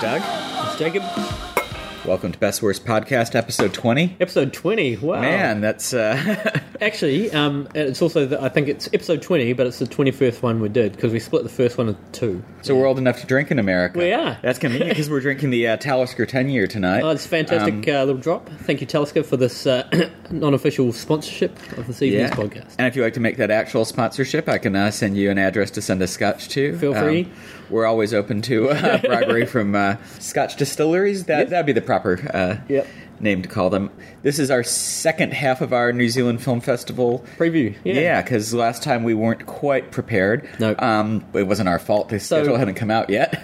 Doug. It's Jacob. Welcome to Best Worst Podcast, episode 20. Episode 20. Wow. Man, that's. Uh, Actually, um, it's also, the, I think it's episode 20, but it's the 21st one we did because we split the first one into two. so we're old enough to drink in America. We are. That's convenient because we're drinking the uh, Talisker 10 year tonight. Oh, it's a fantastic Um, uh, little drop. Thank you, Talisker, for this uh, non official sponsorship of this evening's yeah. podcast. And if you'd like to make that actual sponsorship, I can uh, send you an address to send a scotch to. Feel free. Um, we're always open to uh, bribery from uh, scotch distilleries. That, Yep. That'd be the proper uh, Yep. name to call them. This is our second half of our New Zealand Film Festival Preview. Yeah. Yeah, because last time we weren't quite prepared. No. um, it wasn't our fault. The So- schedule hadn't come out yet.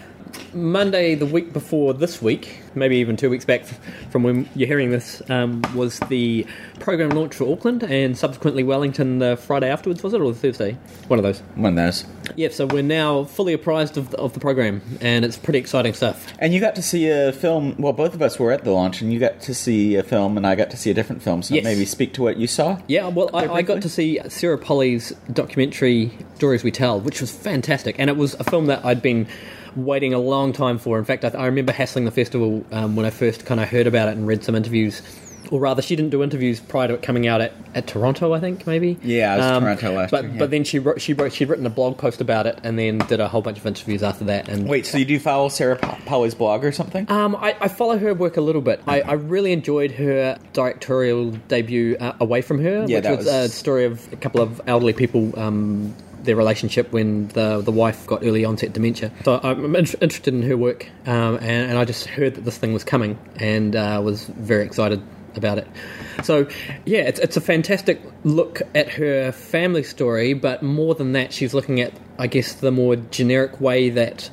Monday, the week before this week, maybe even two weeks back from when you're hearing this, um, was the program launch for Auckland and subsequently Wellington the Friday afterwards, was it, or the Thursday? One of those. One of those. Yeah, so we're now fully apprised of the, of the program, and it's pretty exciting stuff. And you got to see a film. Well, both of us were at the launch, and you got to see a film, and I got to see a different film. So Yes. maybe speak to what you saw. Yeah, well, I, I got to see Sarah Polley's documentary "Stories We Tell," which was fantastic, and it was a film that I'd been waiting a long time for. In fact, I, I remember hassling the festival um, when I first kind of heard about it and read some interviews. Or rather, she didn't do interviews prior to it coming out at, at Toronto, I think maybe. Yeah, it was Toronto last but, year, yeah. But then she wrote, she wrote she'd written a blog post about it, and then did a whole bunch of interviews after that. And Wait, so you do follow Sarah Po- Polley's blog or something? um, I, I follow her work a little bit. I, I really enjoyed her directorial debut, uh, Away from Her, Yeah, which that was, was- a story of a couple of elderly people. Um, their relationship when the the wife got early onset dementia. So I'm in- interested in her work, um, and, and I just heard that this thing was coming, and uh, was very excited about it. So yeah, it's it's a fantastic look at her family story, but more than that, she's looking at I guess the more generic way that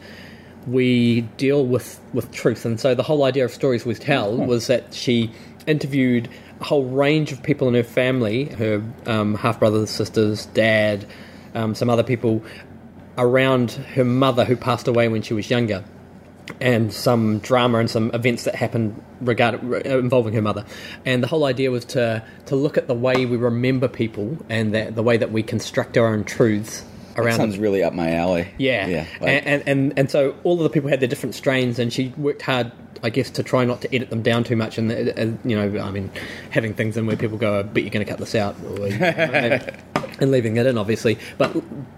we deal with with truth and so the whole idea of stories we tell was that she interviewed a whole range of people in her family her um, half brothers sisters dad um, some other people around her mother who passed away when she was younger and some drama and some events that happened regard, uh, involving her mother. And the whole idea was to to look at the way we remember people and that, the way that we construct our own truths That around them. sounds really up my alley. Yeah, yeah. like- and, and and and so all of the people had their different strains, and she worked hard, I guess, to try not to edit them down too much. And, uh, uh, you know, I mean, having things in where people go, "I bet you're going to cut this out," or, and leaving it in, obviously, but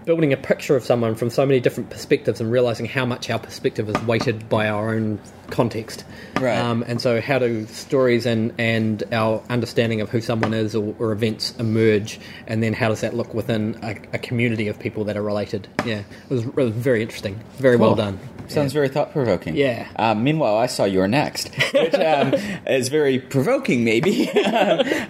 building a picture of someone from so many different perspectives and realizing how much our perspective is weighted by our own context. Right. Um, and so, how do stories and and our understanding of who someone is or, or events emerge, and then how does that look within a, a community of people that are related? Yeah, it was, it was very interesting, very well done. Sounds very thought provoking. Yeah. Um, meanwhile, I saw You're Next, which um, is very provoking. Maybe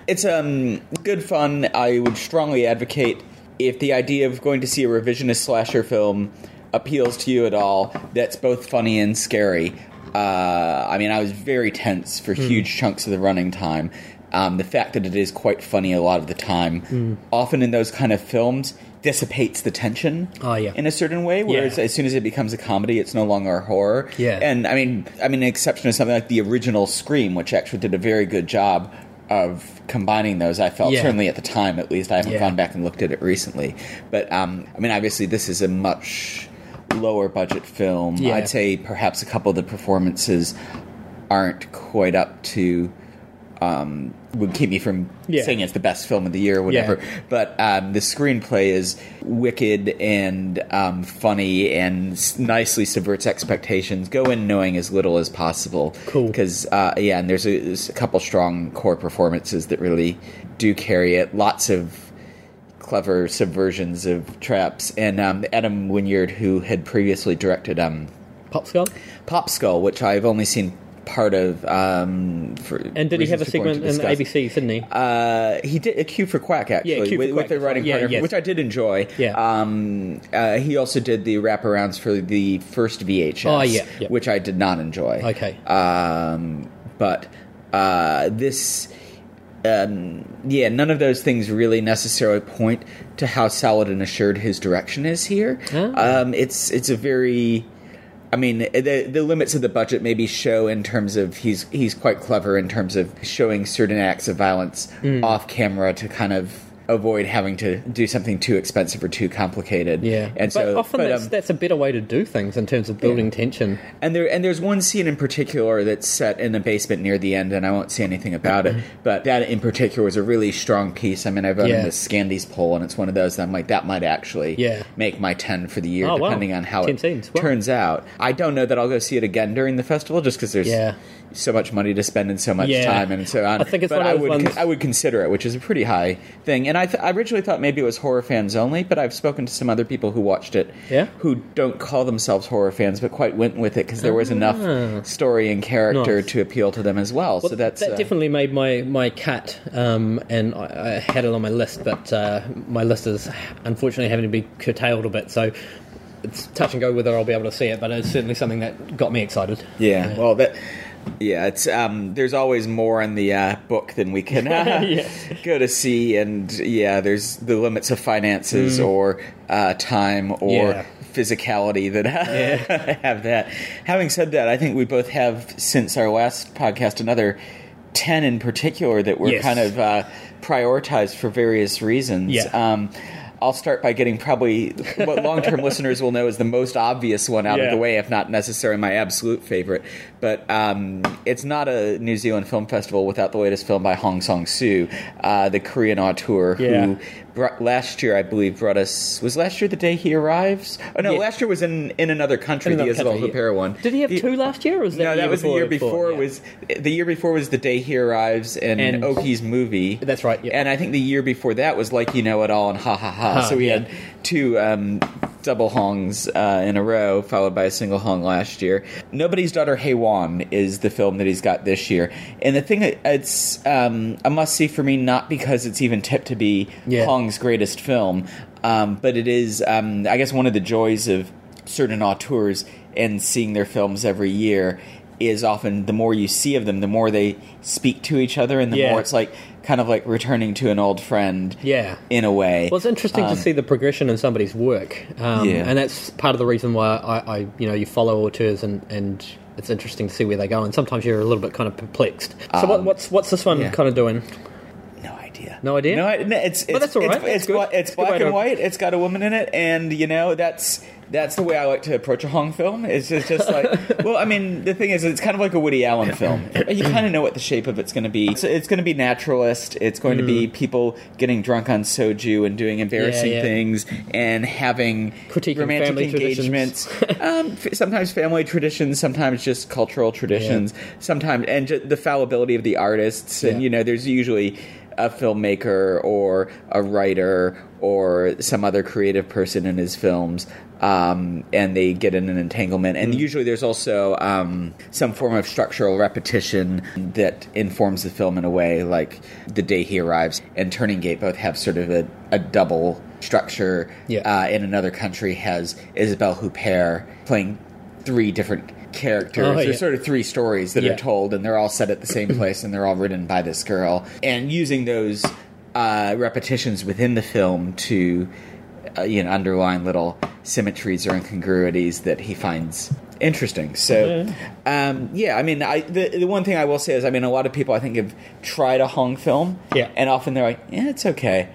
it's um, good fun. I would strongly advocate if the idea of going to see a revisionist slasher film appeals to you at all. That's both funny and scary. Uh, I mean, I was very tense for huge chunks of the running time. Um, the fact that it is quite funny a lot of the time, often in those kind of films, dissipates the tension Oh, yeah. in a certain way. Whereas Yeah. as soon as it becomes a comedy, it's no longer a horror. Yeah. And I mean, I mean, an exception is something like the original Scream, which actually did a very good job of combining those. I felt Yeah. certainly at the time, at least. I haven't Yeah. gone back and looked at it recently, but um, I mean, obviously, this is a much lower budget film. I'd say perhaps a couple of the performances aren't quite up to. Um, would keep me from Yeah. saying it's the best film of the year or whatever. Yeah. But um, the screenplay is wicked and um, funny and s- nicely subverts expectations. Go in knowing as little as possible. Cool. Because, uh, yeah, and there's a, there's a couple strong core performances that really do carry it. Lots of clever subversions of traps. And um, Adam Wingard, who had previously directed um, Pop Skull. Pop Skull, which I've only seen part of. Um, for And did he have a reasons we're going segment in. ABC, didn't he? Uh, he did a Q for Quack actually Q for with, with the writing. Yeah, partner, yes. which I did enjoy. Yeah. Um, uh, he also did the wraparounds for the first VHS. Oh, yeah, yeah. which I did not enjoy. Okay. Um, but uh, this. Um, yeah, none of those things really necessarily point to how solid and assured his direction is here. Ah. Um, it's it's a very I mean, the the limits of the budget maybe show in terms of he's he's quite clever in terms of showing certain acts of violence Mm. off camera to kind of avoid having to do something too expensive or too complicated. Yeah, and but so often but, that's, um, that's a better way to do things in terms of building tension. and there and there's one scene in particular that's set in a basement near the end, and I won't say anything about it. But that in particular was a really strong piece. I mean, I've run Yeah. in the Skandies poll, and it's one of those that I'm like, that might actually Yeah. make my ten for the year, Oh, wow. depending on how 10 it scenes. Wow. turns out. I don't know that I'll go see it again during the festival, just because there's Yeah. so much money to spend and so much Yeah. time and so on. I think it's but one of I would ones- I would consider it, which is a pretty high thing. And I, th- I originally thought maybe it was horror fans only, but I've spoken to some other people who watched it Yeah? who don't call themselves horror fans, but quite went with it because there was enough story and character Ah. Nice. to appeal to them as well. so that's that uh, definitely made my my cut, um, and I, I had it on my list, but uh, my list is unfortunately having to be curtailed a bit. So it's touch and go whether I'll be able to see it, but it's certainly something that got me excited. yeah. Well, that. Yeah, it's um. There's always more in the uh, book than we can uh, Yeah. go to see, and yeah, there's the limits of finances or uh, time or Mm. Yeah. physicality that have that. Having said that, I think we both have since our last podcast another ten in particular that were Yes. kind of uh, prioritized for various reasons. Yeah. Um, I'll start by getting probably what long-term listeners will know is the most obvious one out of the way, if not necessarily my absolute favorite. But um, it's not a New Zealand Film Festival without the latest film by Hong Sang Soo, uh, the Korean auteur Yeah. who brought, last year, I believe, brought us. Was last year the day he arrives? Oh no, Yeah. last year was in in another country, In the another Isabel country, Huppert yeah. one. Did he have The- two last year, or was that no, that was the year before? before. Was the year before was the day he arrives and, And- Oki's movie. That's right, yeah. And I think the year before that was like you know it all and ha ha ha. Ha, so we had two um, double hongs uh, in a row, followed by a single hong last year. Nobody's Daughter Haewon is the film that he's got this year, and the thing it's um, a must see for me, not because it's even tipped to be Yeah. Hong's greatest film, um, but it is um, I guess one of the joys of certain auteurs and seeing their films every year is often the more you see of them, the more they speak to each other, and the Yeah. more it's like kind of like returning to an old friend. Yeah. in a way. Well, it's interesting Um, to see the progression in somebody's work, um, Yeah. and that's part of the reason why I, I you know, you follow auteurs, and, and it's interesting to see where they go. And sometimes you're a little bit kind of perplexed. So, what, what's what's this one Um, yeah. kind of doing? No idea. No idea? No, it's, it's But that's all right. It's, it's, it's It's a good way black and white. It's got a woman in it, and you know that's that's the way I like to approach a Hong film. It's just, just like, well, I mean, the thing is, it's kind of like a Woody Allen film. You kind of know what the shape of it's going to be. So it's going to be naturalist. It's going to be people getting drunk on soju and doing embarrassing Mm. yeah. things and having Critiquing romantic engagements. um, sometimes family traditions, sometimes just cultural traditions, sometimes and the fallibility of the artists. And Yeah. you know, there's usually a filmmaker or a writer or some other creative person in his films. Um, and they get in an entanglement, and usually there's also um, some form of structural repetition that informs the film in a way, like the day he arrives and Turning Gate both have sort of a, a double structure. Yeah. Uh, in another country, has Isabelle Huppert playing three different characters. Oh, There's sort of three stories that Yeah. are told, and they're all set at the same place, and they're all written by this girl. And using those uh, repetitions within the film to, uh, you know, underline little symmetries or incongruities that he finds interesting. So, um, yeah, I mean, I, the the one thing I will say is, I mean, a lot of people I think have tried a Hong film, Yeah. and often they're like, yeah, it's okay.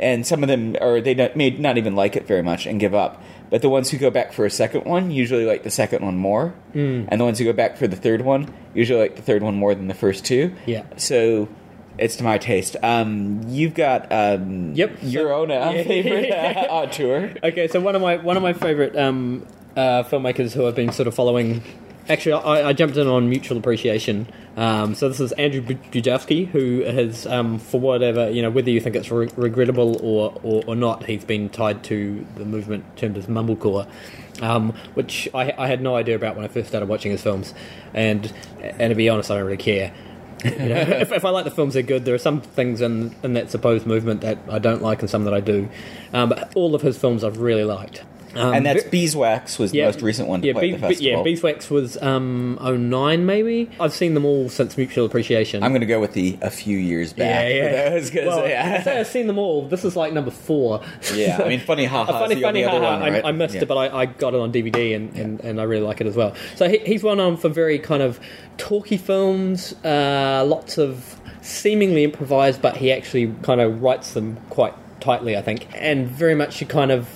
And some of them, or they don't, may not even like it very much and give up. But the ones who go back for a second one usually like the second one more, Hmm. and the ones who go back for the third one usually like the third one more than the first two. Yeah. So it's to my taste. Um, you've got um, Yep. your own uh, Yeah. favorite uh, auteur. Okay, so one of my one of my favorite um, uh, filmmakers who I've been sort of following. Actually, I, I jumped in on Mutual Appreciation. Um, so this is Andrew Bujalski, who has, um, for whatever you know, whether you think it's re- regrettable or, or, or not, he's been tied to the movement termed as mumblecore, um, which I, I had no idea about when I first started watching his films, and and to be honest, I don't really care. If, if I like the films, they're good. There are some things in, in that supposed movement that I don't like, and some that I do. Um, but all of his films I've really liked. Um, and that's ve- Beeswax was the most recent one to yeah, play Be- at the festival. yeah, Beeswax was um, 09 maybe. I've seen them all since Mutual Appreciation. I'm going to go with the a few years back. yeah, yeah. 'cause, well, yeah. I say I've seen them all. This is like number four. Yeah, I mean, Funny Ha A Ha. funny, funny, haha. right? I, I missed Yeah. it, but I, I got it on DVD and, and, and I really like it as well. So he, he's well known for very kind of talky films, uh, lots of seemingly improvised, but he actually kind of writes them quite tightly, I think, and very much you kind of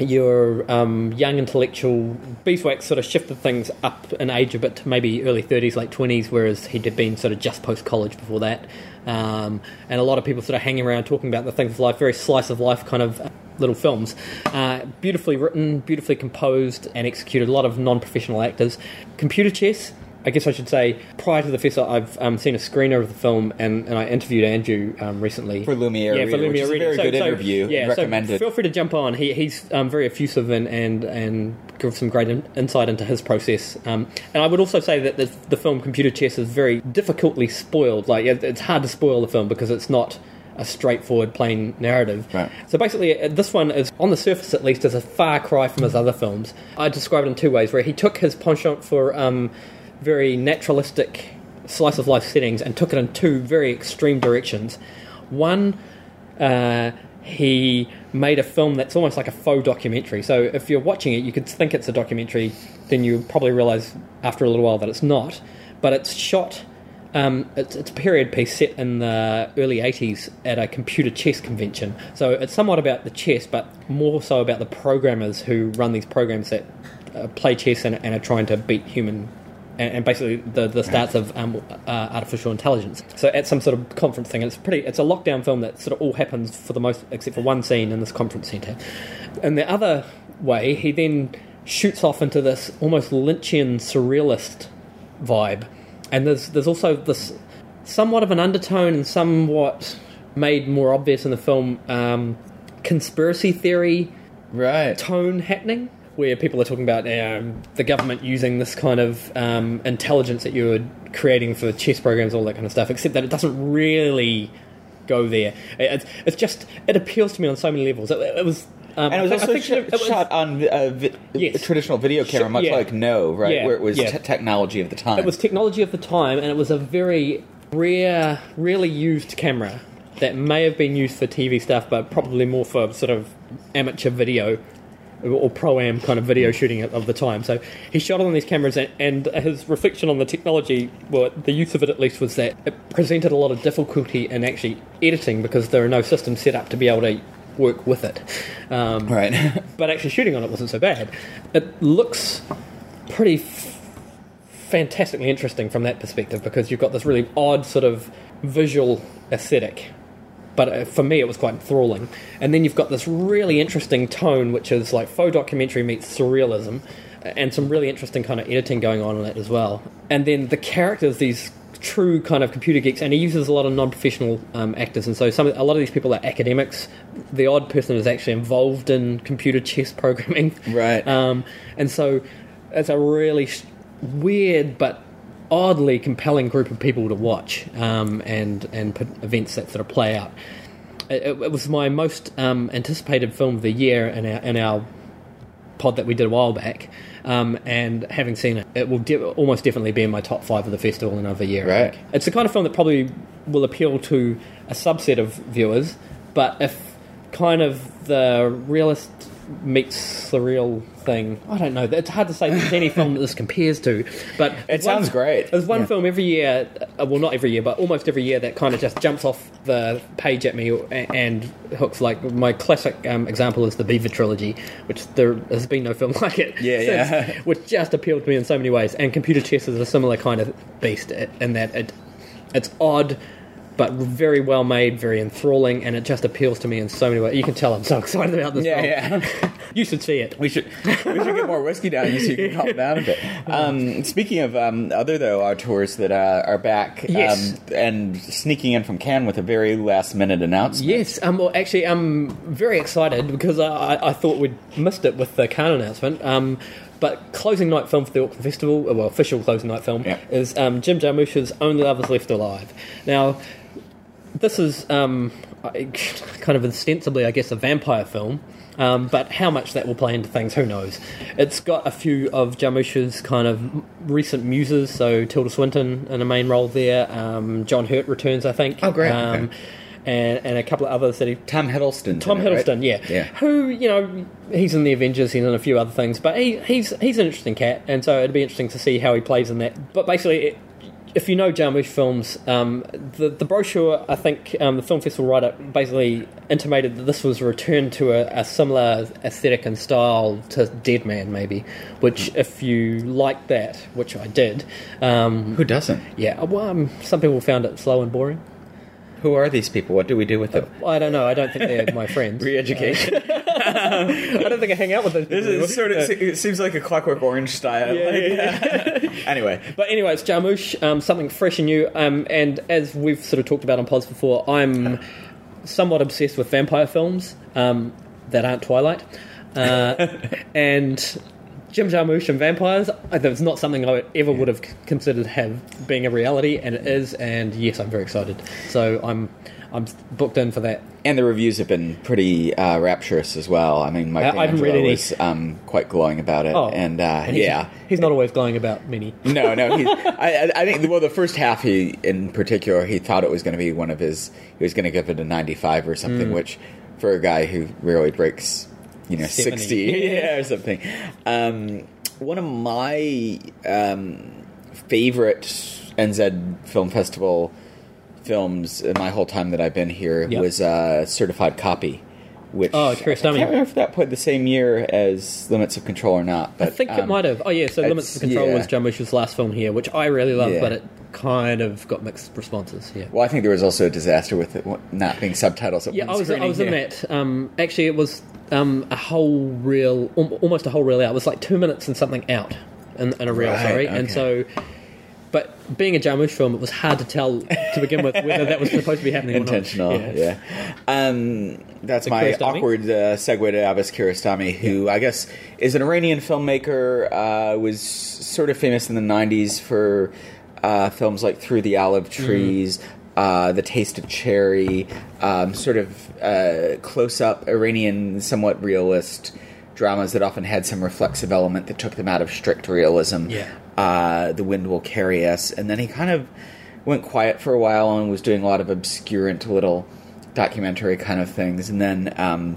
your um, young intellectual beeswax sort of shifted things up in age a bit to maybe early 30s, late 20s, whereas he'd been sort of just post college before that. Um, and a lot of people sort of hanging around talking about the things of life, very slice of life kind of little films. Uh, beautifully written, beautifully composed, and executed. A lot of non professional actors. Computer chess I guess I should say, prior to the festival, I've um, seen a screener of the film, and, and I interviewed Andrew um, recently for Lumiere. Yeah, for Lumiere which is a very So- good so, interview. Yeah, recommended. So feel free to jump on. He, he's um, very effusive and and and give some great in, insight into his process. Um, and I would also say that the, the film Computer Chess is very difficultly spoiled. Like it, it's hard to spoil the film because it's not a straightforward, plain narrative. Right. So basically, uh, this one is, on the surface at least, is a far cry from his other films. I describe it in two ways, where he took his penchant for um, very naturalistic slice of life settings and took it in two very extreme directions. One, uh, he made a film that's almost like a faux documentary. So if you're watching it, you could think it's a documentary, then you probably realize after a little while that it's not. But it's shot. Um, it's, it's a period piece set in the early 80s at a computer chess convention. So it's somewhat about the chess, but more so about the programmers who run these programs that uh, play chess and, and are trying to beat human and, and basically the, the starts of um, uh, artificial intelligence. So at some sort of conference thing, it's pretty. It's a lockdown film that sort of all happens for the most, except for one scene in this conference centre. And the other way, he then shoots off into this almost Lynchian surrealist vibe, and there's there's also this somewhat of an undertone and somewhat made more obvious in the film um, conspiracy theory right. tone happening where people are talking about um, the government using this kind of um, intelligence that you're creating for chess programs, all that kind of stuff, except that it doesn't really go there. It- It's, it's just, it appeals to me on so many levels. It, it was. Um, And it was I also sh- it was- shot on a vi- Yes. traditional video camera, much yeah. like No, right? Yeah, Where it was yeah. te- technology of the time. It was technology of the time, and it was a very rare, rarely used camera that may have been used for TV stuff, but probably more for sort of amateur video or pro am kind of video shooting of the time. So he shot on these cameras, and, and his reflection on the technology, well, the use of it at least, was that it presented a lot of difficulty in actually editing because there are no systems set up to be able to work with it. Um, right. but actually shooting on it wasn't so bad. It looks pretty f- fantastically interesting from that perspective because you've got this really odd sort of visual aesthetic. But uh, for me, it was quite enthralling. And then you've got this really interesting tone, which is like faux documentary meets surrealism, and some really interesting kind of editing going on in it as well. And then the characters, these true kind of computer geeks, and he uses a lot of non-professional um, actors, and so some a lot of these people are academics. The odd person is actually involved in computer chess programming, Right. Um, and so it's a really sh- weird but oddly compelling group of people to watch, um, and and events that sort of play out. It, it- it was my most um, anticipated film of the year in our in our pod that we did a while back, um, and having seen it, it will de- almost definitely be in my top five of the festival in another year. Right. It's the kind of film that probably will appeal to a subset of viewers, but if kind of the realist meets surreal thing, I don't know. It's hard to say there's any film that this compares to, but It sounds great. There's one Yeah. film every year, uh, well, not every year, but almost every year that kind of just jumps off the page at me a- and hooks. Like my classic um, example is the Beaver trilogy, which there has been no film like it. Yeah, since, yeah. Which just appealed to me in so many ways. And computer chess is a similar kind of beast in that it, it's odd. But very well made, very enthralling, and it just appeals to me in so many ways. You can tell I'm so excited about this Yeah, film. yeah. you should see it. We should we should get more whiskey down you so you can calm down a bit. Um, speaking of um, other though our auteurs that uh, are back Yes. um, and sneaking in from Cannes with a very last minute announcement. Yes, um, well, actually, I'm very excited because I, I thought we'd missed it with the Cannes announcement. Um, but closing night film for the Auckland Festival, well, official closing night film, Yeah. is um, Jim Jarmusch's Only Lovers Left Alive. Now, this is um, kind of ostensibly, I guess, a vampire film. Um, but how much that will play into things, who knows? It's got a few of Jarmusch's kind of recent muses, so Tilda Swinton in a main role there. Um, John Hurt returns, I think. Oh, great, Um, okay. and, and a couple of others that he Tom Hiddleston. Tom Hiddleston, yeah. Yeah. Who, you know, he's in the Avengers, he's in a few other things, but he, he's he's an interesting cat, and so it'd be interesting to see how he plays in that. But basically, it, if you know Jarmusch films, um, the the brochure, I think um, the film festival writer basically intimated that this was a return to a, a similar aesthetic and style to Dead Man, maybe. Which, if you like that, which I did, um, Who doesn't? yeah, well, um, some people found it slow and boring. Who are these people? What do we do with them? I don't know. I don't think they're my friends. Re-education. I don't think I hang out with those this people. is sort of. It seems like a Clockwork Orange style. Yeah, Like, yeah, anyway, But anyway, it's Jarmusch, um, something fresh and new. Um, and as we've sort of talked about on pods before, I'm somewhat obsessed with vampire films um, that aren't Twilight. Uh, and Jim Jarmusch and vampires, uh, that's not something I ever would have considered have being a reality, and it is. And yes, I'm very excited. So I'm I'm booked in for that. and the reviews have been pretty uh, rapturous as well. I mean, Mike I haven't D'Angelo was um, quite glowing about it, Oh, and, uh, And he's, yeah. he's not always glowing about many. No, no. I, I think well, the first half, he in particular, he thought it was going to be one of his. He was going to give it a ninety-five or Mm. something, which for a guy who rarely breaks, you know, 70. sixty yeah, or something. Um, one of my um, favorite NZ Film Festival films in my whole time that I've been here Yep. was uh, Certified Copy. Which Oh, Curious I can't remember if that played the same year as Limits of Control or not. But I think it um, might have. Oh yeah, so Limits of Control yeah. was Jarmusch's last film here, which I really love, Yeah. but it kind of got mixed responses. Yeah. Well, I think there was also a disaster with it not being subtitles at Yeah, I was I was in yeah. that. Um, actually, it was um, a whole reel, almost a whole reel out. It was like two minutes and something out in, in a reel. Right, sorry, and so. But being a Jarmusch film, it was hard to tell to begin with whether that was supposed to be happening or not. Intentional, yeah. Um, that's The my Kiarostami? awkward uh, segue to Abbas Kiarostami, who I guess is an Iranian filmmaker. Uh, was sort of famous in the '90s for uh, films like Through the Olive Trees. Uh, the Taste of Cherry, um, sort of uh, close-up Iranian, somewhat realist dramas that often had some reflexive element that took them out of strict realism. Yeah. uh, The Wind Will Carry Us, and then he kind of went quiet for a while and was doing a lot of obscurant little documentary kind of things, and then um,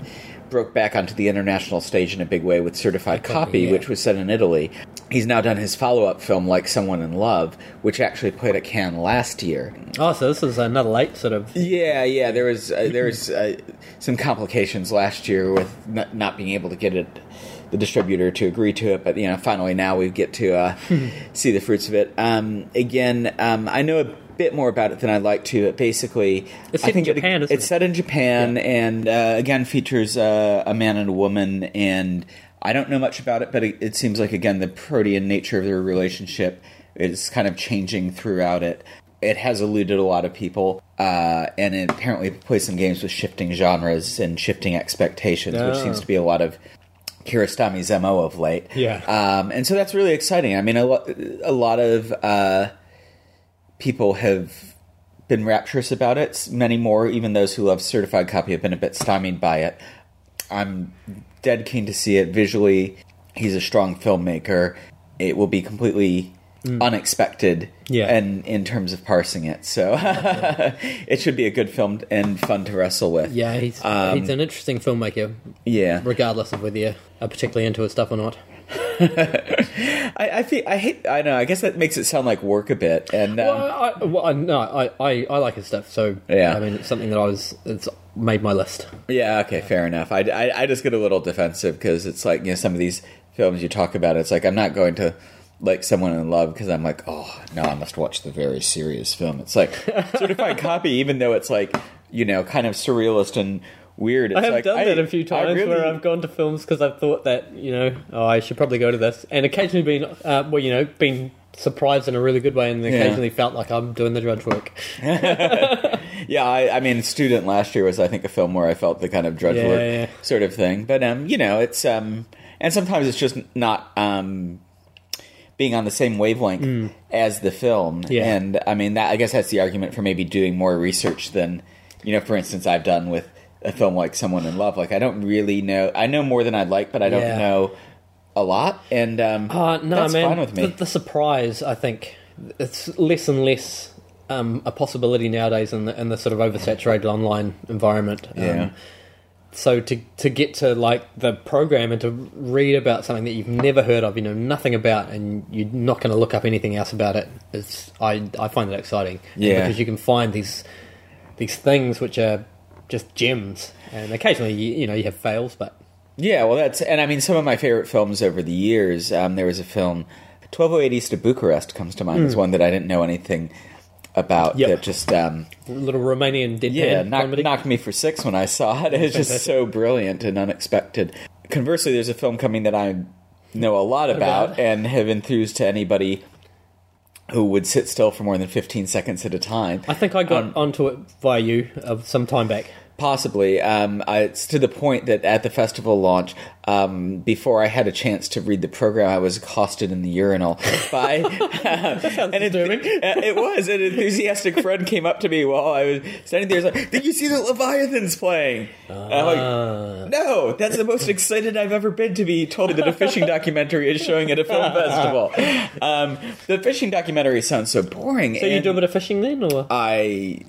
broke back onto the international stage in a big way with Certified Copy, yeah. which was set in Italy. He's now done his follow-up film, Like Someone in Love, which actually played at Cannes last year. Oh, so this is another light sort of. Yeah, yeah. There was uh, there was uh, some complications last year with not, not being able to get it, the distributor to agree to it. But you know, finally now we get to uh, see the fruits of it. Um, again, um, I know a bit more about it than I'd like to. But basically, It's I set in think Japan, it's it? set in Japan, and uh, again features uh, a man and a woman and. I don't know much about it, but it, it seems like again the protean nature of their relationship is kind of changing throughout it. It has eluded a lot of people, uh, and it apparently plays some games with shifting genres and shifting expectations, which Oh. seems to be a lot of Kiarostami's mo of late. Yeah. um, and so that's really exciting. I mean, a, lo- a lot of uh, people have been rapturous about it. Many more, even those who love Certified Copy, have been a bit stymied by it. I'm dead keen to see it visually. He's a strong filmmaker. It will be completely unexpected Yeah. and in terms of parsing it. So it should be a good film and fun to wrestle with. Yeah, he's Um, he's an interesting filmmaker, Yeah. regardless of whether you are particularly into his stuff or not. I, I feel I hate I know, I guess that makes it sound like work a bit. And um, Well, I, well, I, no, I, I, I like his stuff. So Yeah. I mean, it's something that I was. It's made my list. Yeah, okay, fair enough. I, I, I just get a little defensive because it's like, you know, some of these films you talk about, it's like I'm not going to like someone in love because I'm like, oh, no, I must watch the very serious film. It's like certified copy, even though it's like, you know, kind of surrealist and weird. It's I have like, done I- that a few times really- where I've gone to films because I've thought that you know, oh, I should probably go to this, and occasionally been, uh, well, you know, been surprised in a really good way, and then Yeah. occasionally felt like I'm doing the drudge work. Yeah, I, I mean, Student last year was, I think, a film where I felt the kind of drudge Yeah, work yeah. sort of thing. But um, you know, it's um, and sometimes it's just not um, being on the same wavelength as the film. Mm. And I mean, that I guess that's the argument for maybe doing more research than you know, for instance, I've done with a film like Someone in Love. Like, I don't really know. I know more than I'd like, but I don't Yeah. know a lot. And um, Uh, no, that's man. fine with me. The, the surprise, I think, it's less and less um, a possibility nowadays in the, in the sort of oversaturated online environment. Um, Yeah. so to to get to like the program and to read about something that you've never heard of, you know nothing about, and you're not going to look up anything else about it, it, is I I find that exciting. Yeah. because you can find these these things which are just gems, and occasionally you, you know you have fails, but Yeah, well, that's and I mean some of my favorite films over the years. Um, there was a film, Twelve Oh Eight East of Bucharest, comes to mind as one that I didn't know anything about. Hmm. Yep. That just um, little Romanian deadpan yeah knocked, knocked me for six when I saw it. It was just so brilliant and unexpected. Conversely, there's a film coming that I know a lot about About. and have enthused to anybody who would sit still for more than 15 seconds at a time. I think I got Um, onto it via you of some time back. Possibly. Um, I, it's to the point that at the festival launch, um, before I had a chance to read the program, I was accosted in the urinal by. and it, disturbing. it was. An enthusiastic friend came up to me while I was standing there. Like, Did you see the Leviathan's playing? And I'm Uh, like, No, that's the most excited I've ever been to be told that a fishing documentary is showing at a film festival. Um, the fishing documentary sounds so boring. so you and- do a bit of fishing then, or I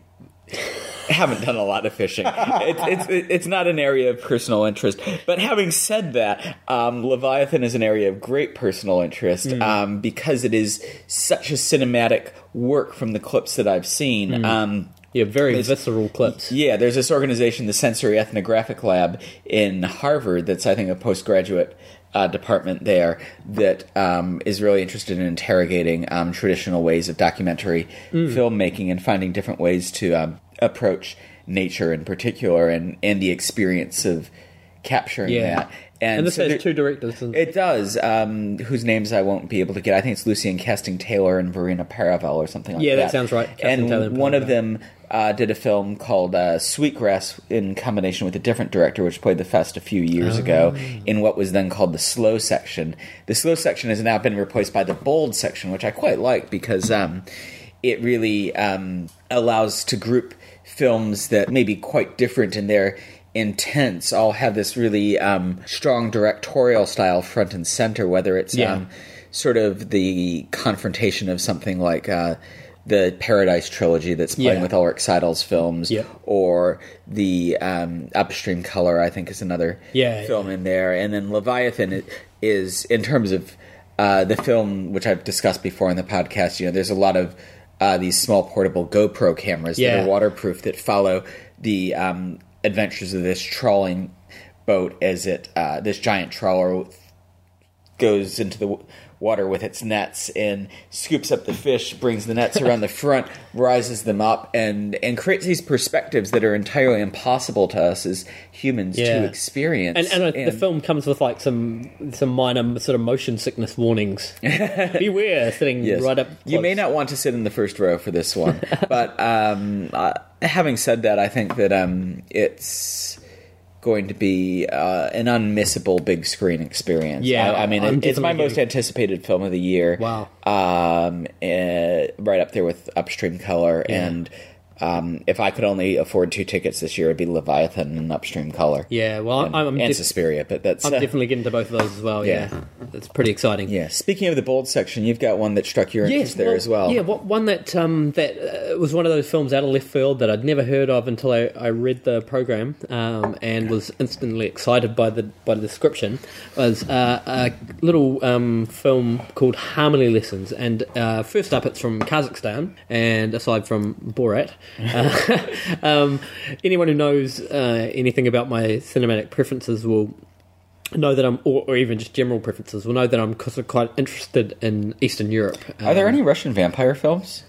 haven't done a lot of fishing. It's, it's it's not an area of personal interest. But having said that, um, Leviathan is an area of great personal interest Hmm. um, because it is such a cinematic work from the clips that I've seen. Hmm. Um, yeah, very visceral clips. yeah, there's this organization, the Sensory Ethnographic Lab in Harvard, that's I think a postgraduate uh, department there that um, is really interested in interrogating um, traditional ways of documentary filmmaking and finding different ways to um, approach nature in particular and and the experience of capturing Yeah. that. And, this so has there- two directors. And, it does, um, whose names I won't be able to get. I think it's Lucien Castaing Taylor and Verena Paravel or something like Yeah, that. Yeah, that sounds right. Castaing and Taylor and one of them uh, did a film called uh, Sweetgrass in combination with a different director, which played the fest a few years ago, Oh. in what was then called the slow section. The slow section has now been replaced by the bold section, which I quite like because um, it really um, allows to group films that may be quite different in their intents all have this really um, strong directorial style front and center whether it's Yeah. um, sort of the confrontation of something like uh, the Paradise trilogy that's playing Yeah. with Ulrich Seidl's films, Yeah. or the um, Upstream Color, I think, is another Yeah, film in there, and then Leviathan is in terms of uh, the film, which I've discussed before in the podcast. You know, there's a lot of uh, these small portable GoPro cameras that are waterproof that follow the um, adventures of this trawling boat as it uh, this giant trawler goes into the water with its nets and scoops up the fish, brings the nets around the front, rises them up, and and creates these perspectives that are entirely impossible to us as humans Yeah. to experience. and, and, uh, the film comes with like some some minor sort of motion sickness warnings. Beware, sitting Yes. right up. You may not want to sit in the first row for this one, but um, uh, having said that, I think that um, it's going to be uh, an unmissable big screen experience. Yeah, I, I mean, it, it's my most anticipated film of the year. Wow. um, eh, right up there with Upstream Color, and um, if I could only afford two tickets this year, it'd be Leviathan and Upstream Color. Yeah, well, and, I'm, I'm, and def- Suspiria, but that's I'm uh, definitely getting to both of those as well. Yeah, Yeah. it's pretty exciting. yeah. Speaking of the bold section, you've got one that struck your interest there as well. Yeah, what- one that um, that uh, was one of those films out of left field that I'd never heard of until I, I read the program um, and was instantly excited by the by the description. Was uh, a little um, film called Harmony Lessons, and uh, first up, it's from Kazakhstan, and aside from Borat. Uh, um, anyone who knows uh, anything about my cinematic preferences will know that I'm, or, or even just general preferences, will know that I'm quite interested in Eastern Europe. Are there Um, any Russian vampire films?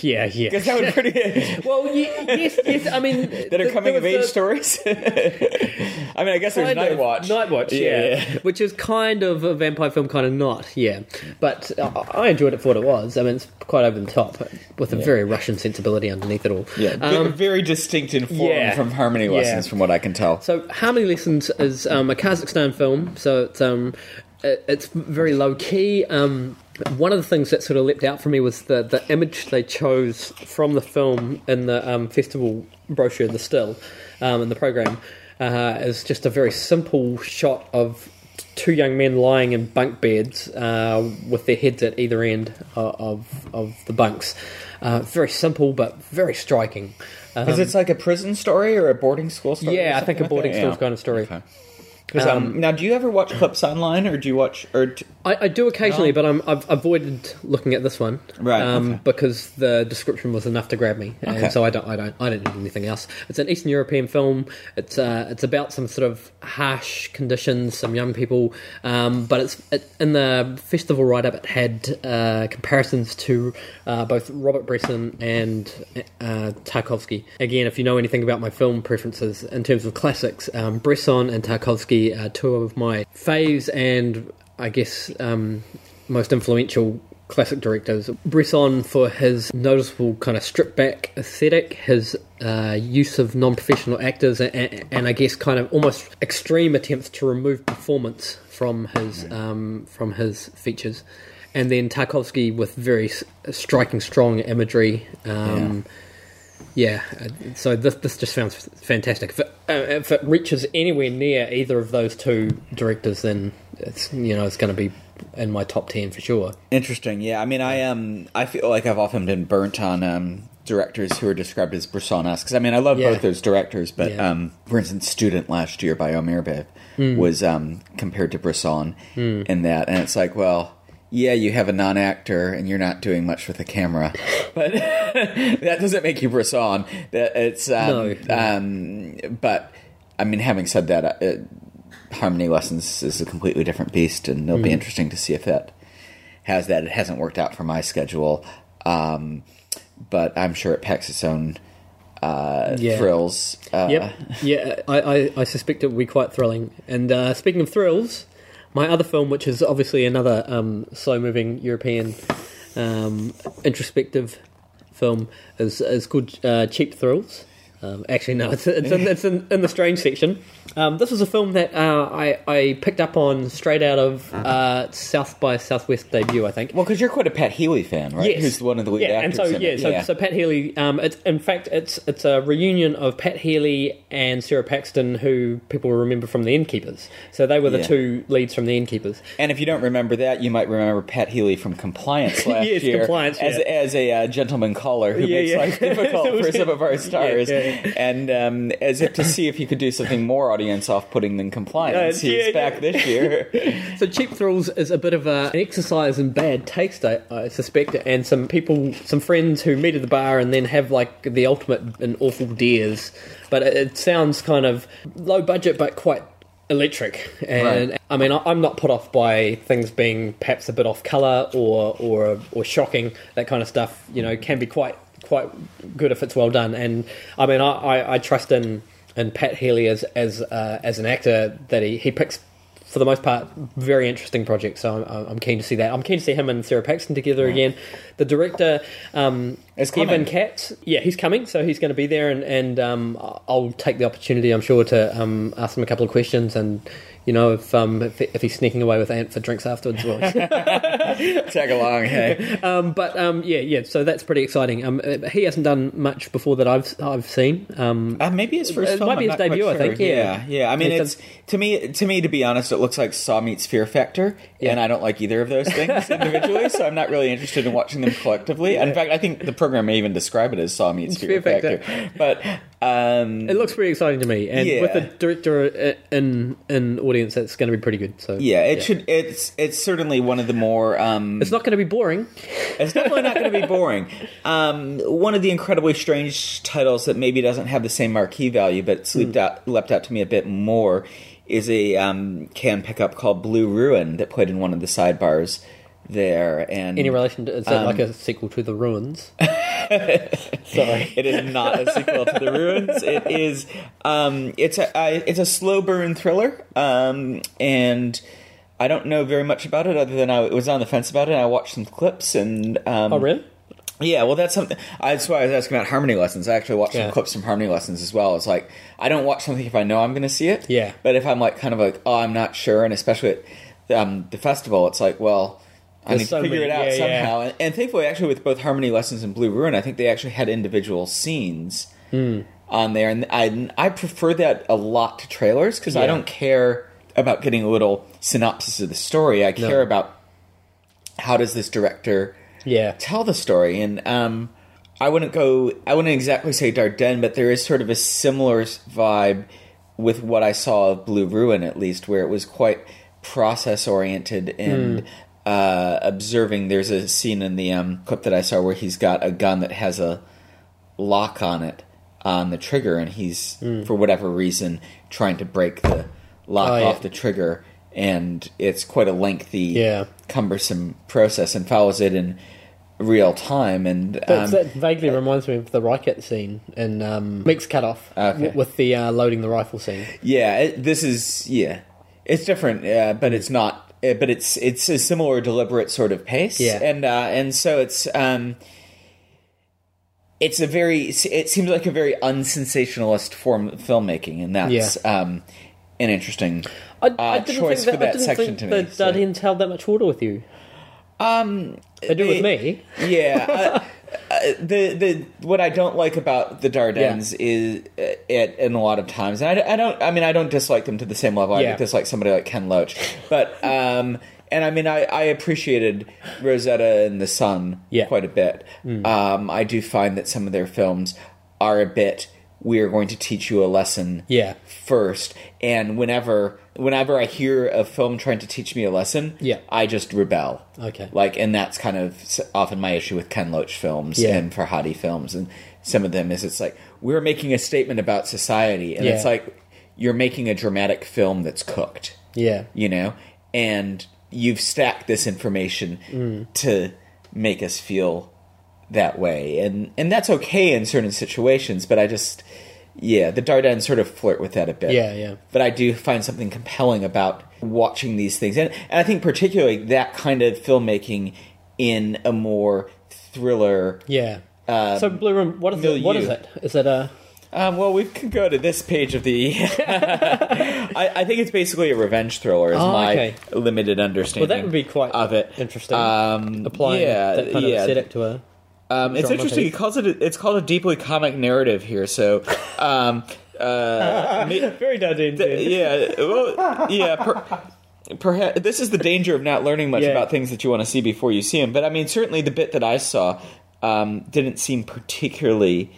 Yeah, yeah. Because that would pretty well, ye- yes, yes. I mean, that are coming of age stories. I mean, I guess there's Night Watch. Night Watch, yeah. which is kind of a vampire film, kind of not, yeah. But uh, I enjoyed it for what it was. I mean, it's quite over the top, with a very Russian sensibility underneath it all. Yeah, Um, very distinct in form yeah. from Harmony Yeah. Lessons, from what I can tell. So Harmony Lessons is um, a Kazakhstan film. So it's um, it- it's very low key. Um, one of the things that sort of leapt out for me was the the image they chose from the film in the um, festival brochure, the still, um, in the program, uh, is just a very simple shot of two young men lying in bunk beds uh, with their heads at either end of of, of the bunks. Uh, very simple but very striking. Because it's like a prison story or a boarding school story. Yeah, I think a boarding like school Yeah. kind of story. Okay. 'Cause, um, now, do you ever watch clips online, or do you watch? Or t- I, I do occasionally, but I'm, I've avoided looking at this one, Right, Um, okay. because the description was enough to grab me, Okay. and so I don't, I don't, I don't need anything else. It's an Eastern European film. It's uh, it's about some sort of harsh conditions, some young people, um, but it's it, in the festival write up. It had uh, comparisons to uh, both Robert Bresson and uh, Tarkovsky. Again, if you know anything about my film preferences in terms of classics, um, Bresson and Tarkovsky are two of my faves, and I guess um, most influential classic directors. Bresson for his noticeable kind of stripped back aesthetic, his uh, use of non professional actors, and, and I guess kind of almost extreme attempts to remove performance from his um, from his features. And then Tarkovsky with very striking, strong imagery. Um, yeah, uh, so this this just sounds fantastic. If it, uh, if it reaches anywhere near either of those two directors, then it's you know it's going to be in my top ten for sure. Interesting. Yeah, I mean, I um, I feel like I've often been burnt on um, directors who are described as Bresson-esque. Because I mean, I love Yeah. both those directors, but Yeah. um, for instance, Student last year by Omirbaev Hmm. was um, compared to Bresson in that, and it's like, well, yeah, you have a non-actor and you're not doing much with the camera, but that doesn't make you Bresson. That it's um, No, um, but I mean, having said that. Uh, Harmony Lessons is a completely different beast, and it'll be Hmm. interesting to see if that has that. It hasn't worked out for my schedule, um, but I'm sure it packs its own uh, Yeah. thrills. Uh, Yep. Yeah, I, I, I suspect it will be quite thrilling. And uh, speaking of thrills, my other film, which is obviously another um, slow moving European um, introspective film, is, is called uh, Cheap Thrills. Um, actually, no, it's, it's, in, it's in, in the strange section. Um, this was a film that uh, I, I picked up on straight out of uh, South by Southwest debut, I think. Well, because you're quite a Pat Healy fan, right? Yes. Who's one of the lead yeah, actors and so in yeah, it. so, so Pat Healy. Um, it's in fact it's it's a reunion of Pat Healy and Sara Paxton, who people remember from The Innkeepers. So they were the Yeah. two leads from The Innkeepers. and if you don't remember that, you might remember Pat Healy from Compliance last Yes, year Compliance, as, yeah. as a uh, gentleman caller who Yeah, makes yeah. life difficult for some of our stars, yeah, yeah. And um, as if to see if he could do something more audience off-putting than Compliance. Uh, He's yeah, back yeah. this year. So Cheap Thrills is a bit of a, an exercise in bad taste, I, I suspect, and some people, some friends who meet at the bar and then have like the ultimate and awful dares. But it, it sounds kind of low budget, but quite electric. And Right. I mean, I, I'm not put off by things being perhaps a bit off color or or or shocking. That kind of stuff, you know, can be quite quite good if it's well done. And I mean, I, I, I trust in in Pat Healy as as uh, as an actor that he, he picks for the most part very interesting projects. So I'm, I'm keen to see that. I'm keen to see him and Sara Paxton together again. The director um, Is coming. Katz, yeah, he's coming, so he's going to be there, and and um, I'll take the opportunity, I'm sure, to um, ask him a couple of questions and. You know, if um, if, if he's sneaking away with Ant for drinks afterwards, well, Tag along, hey. um, but um, yeah, yeah. So that's pretty exciting. Um, uh, he hasn't done much before that I've I've seen. Um, Uh, maybe his first It film. might be I'm his not quite debut, I think, yeah. yeah, yeah. I mean, It's it's to me, to me, to be honest, it looks like Saw meets Fear Factor, Yeah. and I don't like either of those things individually, so I'm not really interested in watching them collectively. In fact, I think the program may even describe it as Saw meets Fear, Fear Factor. Factor. But um, it looks pretty exciting to me, and Yeah. with the director in in audience, it's going to be pretty good. So yeah, it should. It's it's certainly one of the more. Um, It's not going to be boring. It's definitely not going to be boring. Um, one of the incredibly strange titles that maybe doesn't have the same marquee value, but leaped out, leapt out to me a bit more, is a um, Cannes pickup called Blue Ruin that played in one of the sidebars there. And Any relation? To, is that Um, like a sequel to The Ruins? Sorry. it is not a sequel to the ruins it is um, it's a I, it's a slow burn thriller um, and i don't know very much about it other than i was on the fence about it and i watched some clips and um, Oh, really? yeah well that's something that's why i was asking about harmony lessons i actually watched Yeah. some clips from harmony lessons as well it's like i don't watch something if i know i'm going to see it Yeah. but if i'm like kind of like oh i'm not sure and especially at um, the festival it's like well I There's so figure many- it out yeah, yeah. somehow. And, and thankfully, actually, with both Harmony Lessons and Blue Ruin, I think they actually had individual scenes Hmm. on there, and I I prefer that a lot to trailers because I don't care about getting a little synopsis of the story. I care about how does this director Yeah. tell the story, and um, I wouldn't go. I wouldn't exactly say Dardenne, but there is sort of a similar vibe with what I saw of Blue Ruin, at least, where it was quite process oriented and uh, observing. There's a scene in the um, clip that I saw where he's got a gun that has a lock on it on the trigger, and he's for whatever reason trying to break the lock Oh, yeah. off the trigger, and it's quite a lengthy, Yeah. cumbersome process, and follows it in real time. And That, um, that vaguely reminds me of the Rycat scene in um, Meek's Cutoff Okay. with the uh, loading the rifle scene. yeah, it, this is yeah, it's different, uh, but it's not. Uh, But it's it's a similar deliberate sort of pace, Yeah. and uh, and so it's um, it's a very it seems like a very unsensationalist form of filmmaking, and that's um, an interesting I, uh, I didn't choice think for that, I didn't section to me. so- Dardennes held that much water with you. Um, They do with me. Yeah. uh, the the what I don't like about the Dardennes is uh, it in a lot of times, and I, I don't. I mean, I don't dislike them to the same level. I Yeah. dislike somebody like Ken Loach, but um, and I mean, I, I appreciated Rosetta and the Son Yeah. Mm. quite a bit. Um, I do find that some of their films are a bit. We are going to teach you a lesson Yeah. first, and whenever whenever I hear a film trying to teach me a lesson, Yeah. I just rebel. Okay. Like, and that's kind of often my issue with Ken Loach films Yeah. and Farhadi films, and some of them is it's like we're making a statement about society, and it's like you're making a dramatic film that's cooked, Yeah. you know, and you've stacked this information Mm. to make us feel that way, and and that's okay in certain situations, but I just. Yeah, the Dardennes sort of flirt with that a bit. Yeah, yeah. But I do find something compelling about watching these things, and, and I think particularly that kind of filmmaking in a more thriller. Yeah. Um, so Blue Ruin, what is it? What is milieu. it? Is it a? Um, well, we can go to this page of the. I, I think it's basically a revenge thriller. Is Oh, my okay. limited understanding. Well, that would be quite of it interesting. Um, Applying yeah, that kind yeah. of aesthetic to a. Um, it's interesting. Piece. calls it. A, it's called a deeply comic narrative here. So, um, uh, Very Dardennes. yeah, well, yeah. Per, perhaps this is the danger of not learning much Yeah. about things that you want to see before you see them. But I mean, certainly the bit that I saw um, didn't seem particularly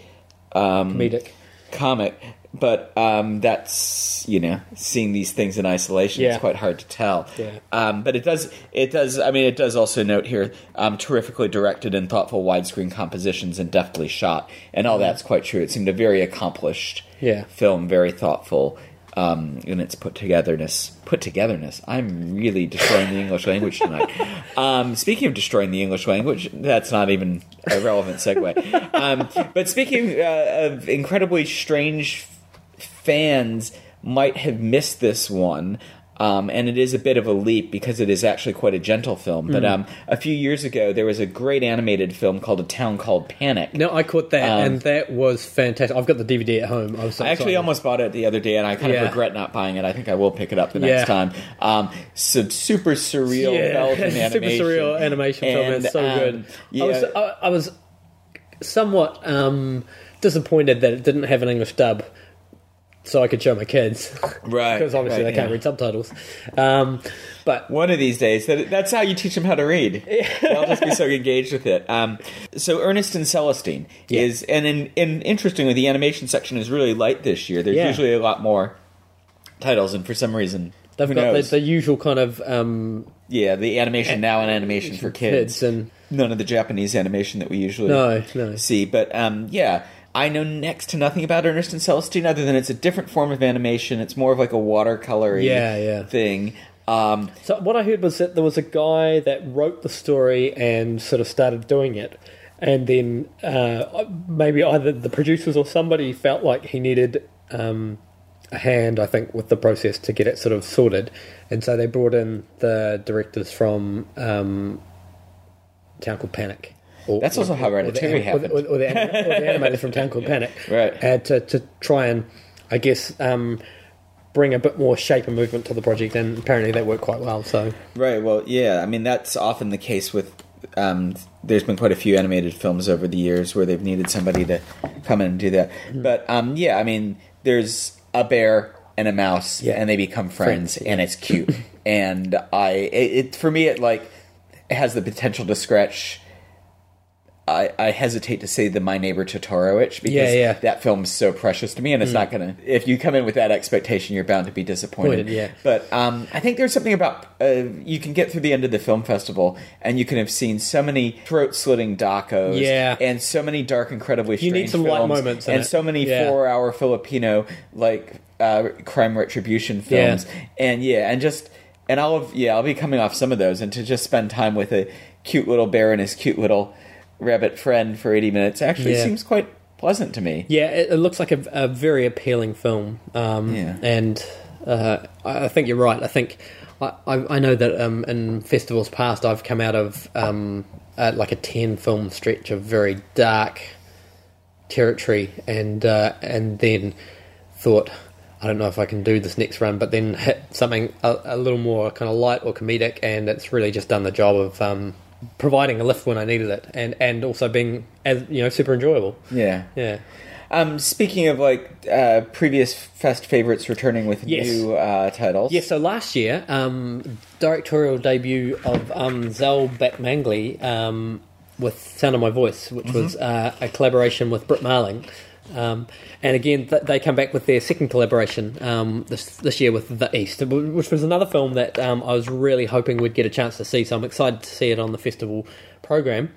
um, Comedic. comic. But um, that's you know seeing these things in isolation. Yeah. It's quite hard to tell. Yeah. Um, but it does. It does. I mean, it does also note here um, terrifically directed and thoughtful widescreen compositions and deftly shot, and all that's quite true. It seemed a very accomplished Yeah. film, very thoughtful um, in its put togetherness. Put togetherness. I'm really destroying the English language tonight. Um, speaking of destroying the English language, that's not even a relevant segue. Um, but speaking uh, of incredibly strange fans might have missed this one. Um, and it is a bit of a leap because it is actually quite a gentle film. But Hmm. um, a few years ago, there was a great animated film called A Town Called Panic. No, I caught that, Um, and that was fantastic. I've got the DVD at home. I was so I actually excited. almost bought it the other day, and I kind Yeah. of regret not buying it. I think I will pick it up the next Yeah. time. Um, so super surreal Belgian super animation, surreal animation film. And, It's so um, good. Yeah, I was I, I was somewhat um, disappointed that it didn't have an English dub, so I could show my kids right because obviously right, they can't yeah. read subtitles. Um, but One of these days, that, that's how you teach them how to read. They'll just be so engaged with it. Um, so Ernest and Celestine Yeah. is, and in, in, interestingly, the animation section is really light this year. There's usually a lot more titles, and for some reason, they've who got the, the usual kind of um, yeah, the animation now and animation for kids. kids and None of the Japanese animation that we usually no, no. see. But um, yeah, I know next to nothing about Ernest and Celestine other than it's a different form of animation. It's more of like a watercolor Yeah, yeah. thing. Um, So what I heard was that there was a guy that wrote the story and sort of started doing it, and then uh, maybe either the producers or somebody felt like he needed um, a hand, I think, with the process to get it sort of sorted, and so they brought in the directors from um, Town Called Panic. Or, That's also how or the- Hereditary or the, happened. or the, or the animators from Town Called Panic, Right. uh, to to try and, I guess. Um, bring a bit more shape and movement to the project, and apparently that worked quite well. So Right. Well, yeah. I mean, that's often the case with. Um, there's been quite a few animated films over the years where they've needed somebody to come in and do that. Hmm. But um, yeah, I mean, there's a bear and a mouse, Yeah. and they become friends, Friends, and it's cute. and I, it, it for me, it like it has the potential to scratch I, I hesitate to say the My Neighbor Totoro itch because Yeah, yeah. that film's so precious to me, and it's not gonna. If you come in with that expectation, you're bound to be disappointed. Disappointed, yeah. But um, I think there's something about uh, you can get through the end of the film festival, and you can have seen so many throat-slitting docos, Yeah. and so many dark, incredibly You need some light moments and it. so many Yeah. four-hour Filipino like uh, crime retribution films, and yeah, and just and I'll yeah, I'll be coming off some of those, and to just spend time with a cute little bear and his cute little rabbit friend for 80 minutes actually Yeah. seems quite pleasant to me. Yeah, it, it looks like a, a very appealing film. Um, Yeah. And uh, I think you're right. I think I, I I know that um, in festivals past, I've come out of um, uh, like a ten film stretch of very dark territory, and uh, and then thought. I don't know if I can do this next run, but then hit something a, a little more kind of light or comedic, and it's really just done the job of um, providing a lift when I needed it, and, and also being as you know super enjoyable. Yeah. Yeah. Um, speaking of like uh, previous fest favorites returning with Yes. new uh, titles. Yeah, so last year, um, directorial debut of um, Zal Batmanglij um, with Sound of My Voice, which was uh, a collaboration with Brit Marling. Um, and again, th- they come back with their second collaboration um, this this year with The East, which was another film that um, I was really hoping we'd get a chance to see. So I'm excited to see it on the festival program.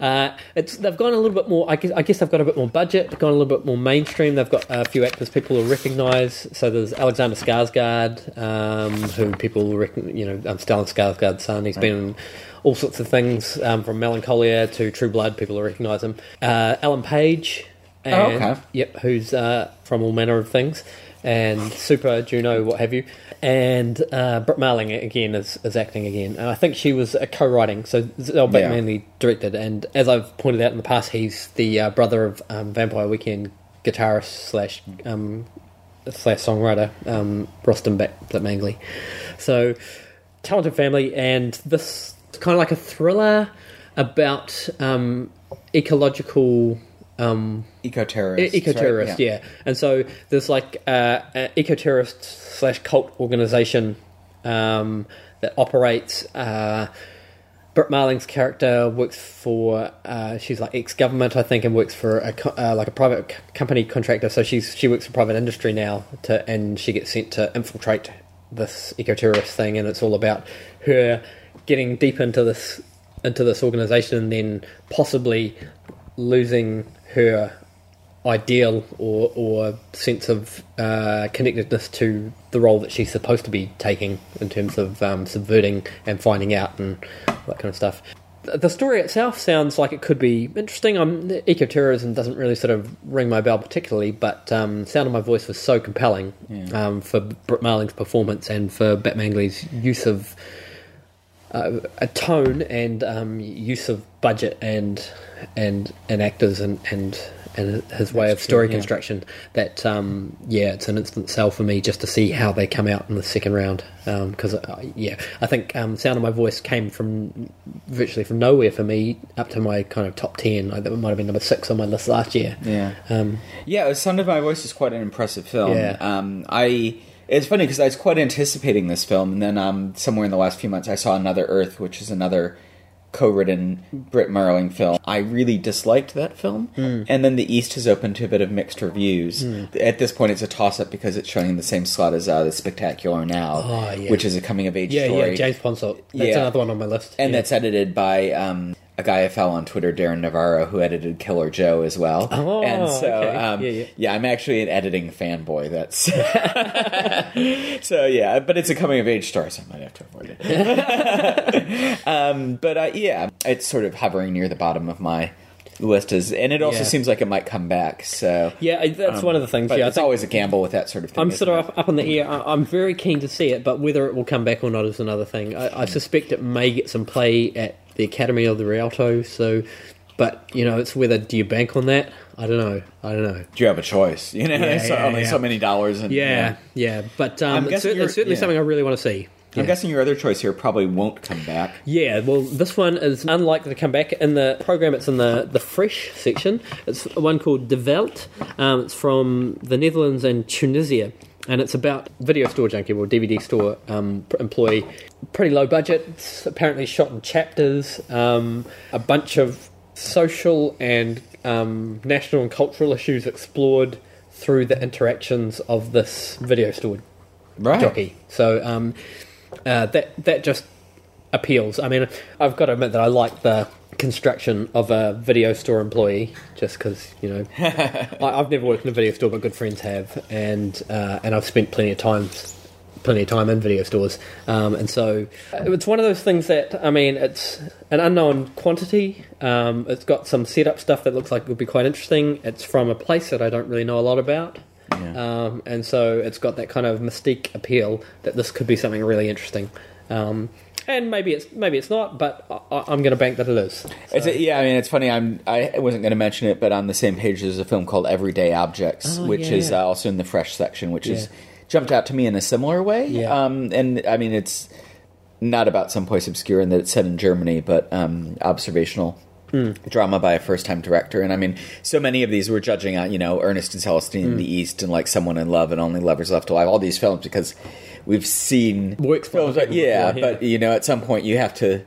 Uh, it's they've gone a little bit more. I guess, I guess they've got a bit more budget, gone a little bit more mainstream. They've got a few actors people will recognise. So there's Alexander Skarsgård, um, who people recogn you know, um, Stellan Skarsgård's son. He's been in all sorts of things, um, from Melancholia to True Blood. People will recognise him. Uh, Ellen Page, and, Oh, okay. Yep, who's uh, from all manner of things, and Super Juno, what have you. And uh, Brit Marling again is, is acting again. And I think she was uh, co-writing, so Zal Yeah. Batmanglij directed. And as I've pointed out in the past, he's the uh, brother of um, Vampire Weekend guitarist slash um, slash songwriter um, Rostam Bat- Batmanglij. So talented family, and this kind of like a thriller about um, ecological. Um, Eco terrorists. eco terrorist, yeah. And so there's like uh, an eco terrorist slash cult organization um, that operates. Uh, Brit Marling's character works for uh, she's like ex government, I think, and works for a co- uh, like a private c- company contractor. So she's she works for private industry now, to, and she gets sent to infiltrate this eco terrorist thing, and it's all about her getting deep into this into this organization, and then possibly losing her ideal or, or sense of uh, connectedness to the role that she's supposed to be taking in terms of um, subverting and finding out and that kind of stuff. The story itself sounds like it could be interesting. Um, eco-terrorism doesn't really sort of ring my bell particularly, but um, Sound of My Voice was so compelling um, for Brit Marling's performance and for Batmanglij's use of uh, a tone and um, use of budget and and and actors and and and his way of true, story yeah. construction that um, yeah it's an instant sell for me just to see how they come out in the second round because uh, yeah I think um, sound of my voice came from virtually from nowhere for me up to my kind of top 10 I, that might have been number six on my list last year Yeah. um, Yeah, Sound of My Voice is quite an impressive film. Yeah. Um, I it's funny because I was quite anticipating this film, and then um, somewhere in the last few months I saw Another Earth, which is another co-written Brit Marling film. I really disliked that film, Hmm. and then The East has opened to a bit of mixed reviews. At this point, it's a toss-up because it's showing in the same slot as uh, The Spectacular Now, Oh, yeah. which is a coming-of-age yeah story. yeah James Ponsoldt that's Yeah. another one on my list and yeah. that's edited by um, a guy I follow on Twitter, Darrin Navarro, who edited Killer Joe as well. Oh, and so okay. um, Yeah, yeah. I'm actually an editing fanboy. That's so yeah, but it's a coming of age story, so I might have to avoid it. um, but uh, yeah, it's sort of hovering near the bottom of my list, as and it also Yeah. seems like it might come back. So yeah that's um, one of the things yeah it's think always a gamble with that sort of thing. I'm sort of up, up in the air. I- I'm very keen to see it, but whether it will come back or not is another thing. I, I suspect it may get some play at the Academy of the Rialto. So, but you know, it's whether do you bank on that? I don't know. I don't know. Do you have a choice? You know, Yeah, so- yeah, only yeah. so many dollars. And, Yeah, yeah. But um, it's, it's certainly something I really want to see. I'm guessing your other choice here probably won't come back. Yeah, well, this one is unlikely to come back in the program. It's in the the fresh section. It's one called Die Welt. Um, it's from the Netherlands and Tunisia, and it's about video store junkie or DVD store um, employee. Pretty low budget. It's apparently shot in chapters. Um, a bunch of social and um, national and cultural issues explored through the interactions of this video store Right. jockey. So um, uh, that that just appeals. I mean, I've got to admit that I like the construction of a video store employee, just because you know I, I've never worked in a video store, but good friends have, and uh, and I've spent plenty of time plenty of time in video stores, um, and so it's one of those things that I mean, it's an unknown quantity. Um, it's got some setup stuff that looks like it would be quite interesting. It's from a place that I don't really know a lot about. Yeah. Um, and so it's got that kind of mystique appeal that this could be something really interesting. Um, and maybe it's maybe it's not, but I, I'm going to bank that it is. It's a, yeah, I mean, it's funny. I'm I wasn't going to mention it, but on the same page there's a film called Everyday Objects, Oh, which yeah. is uh, also in the fresh section, which is Yeah. jumped out to me in a similar way. Yeah. Um, and I mean, it's not about someplace obscure in that it's set in Germany, but um, observational. Hmm. Drama by a first-time director, and I mean, so many of these we're judging on, you know, Ernest and Celestine Hmm. in the East, and like Someone in Love, and Only Lovers Left Alive. All these films because we've seen Works films, like, yeah, before, yeah. but you know, at some point you have to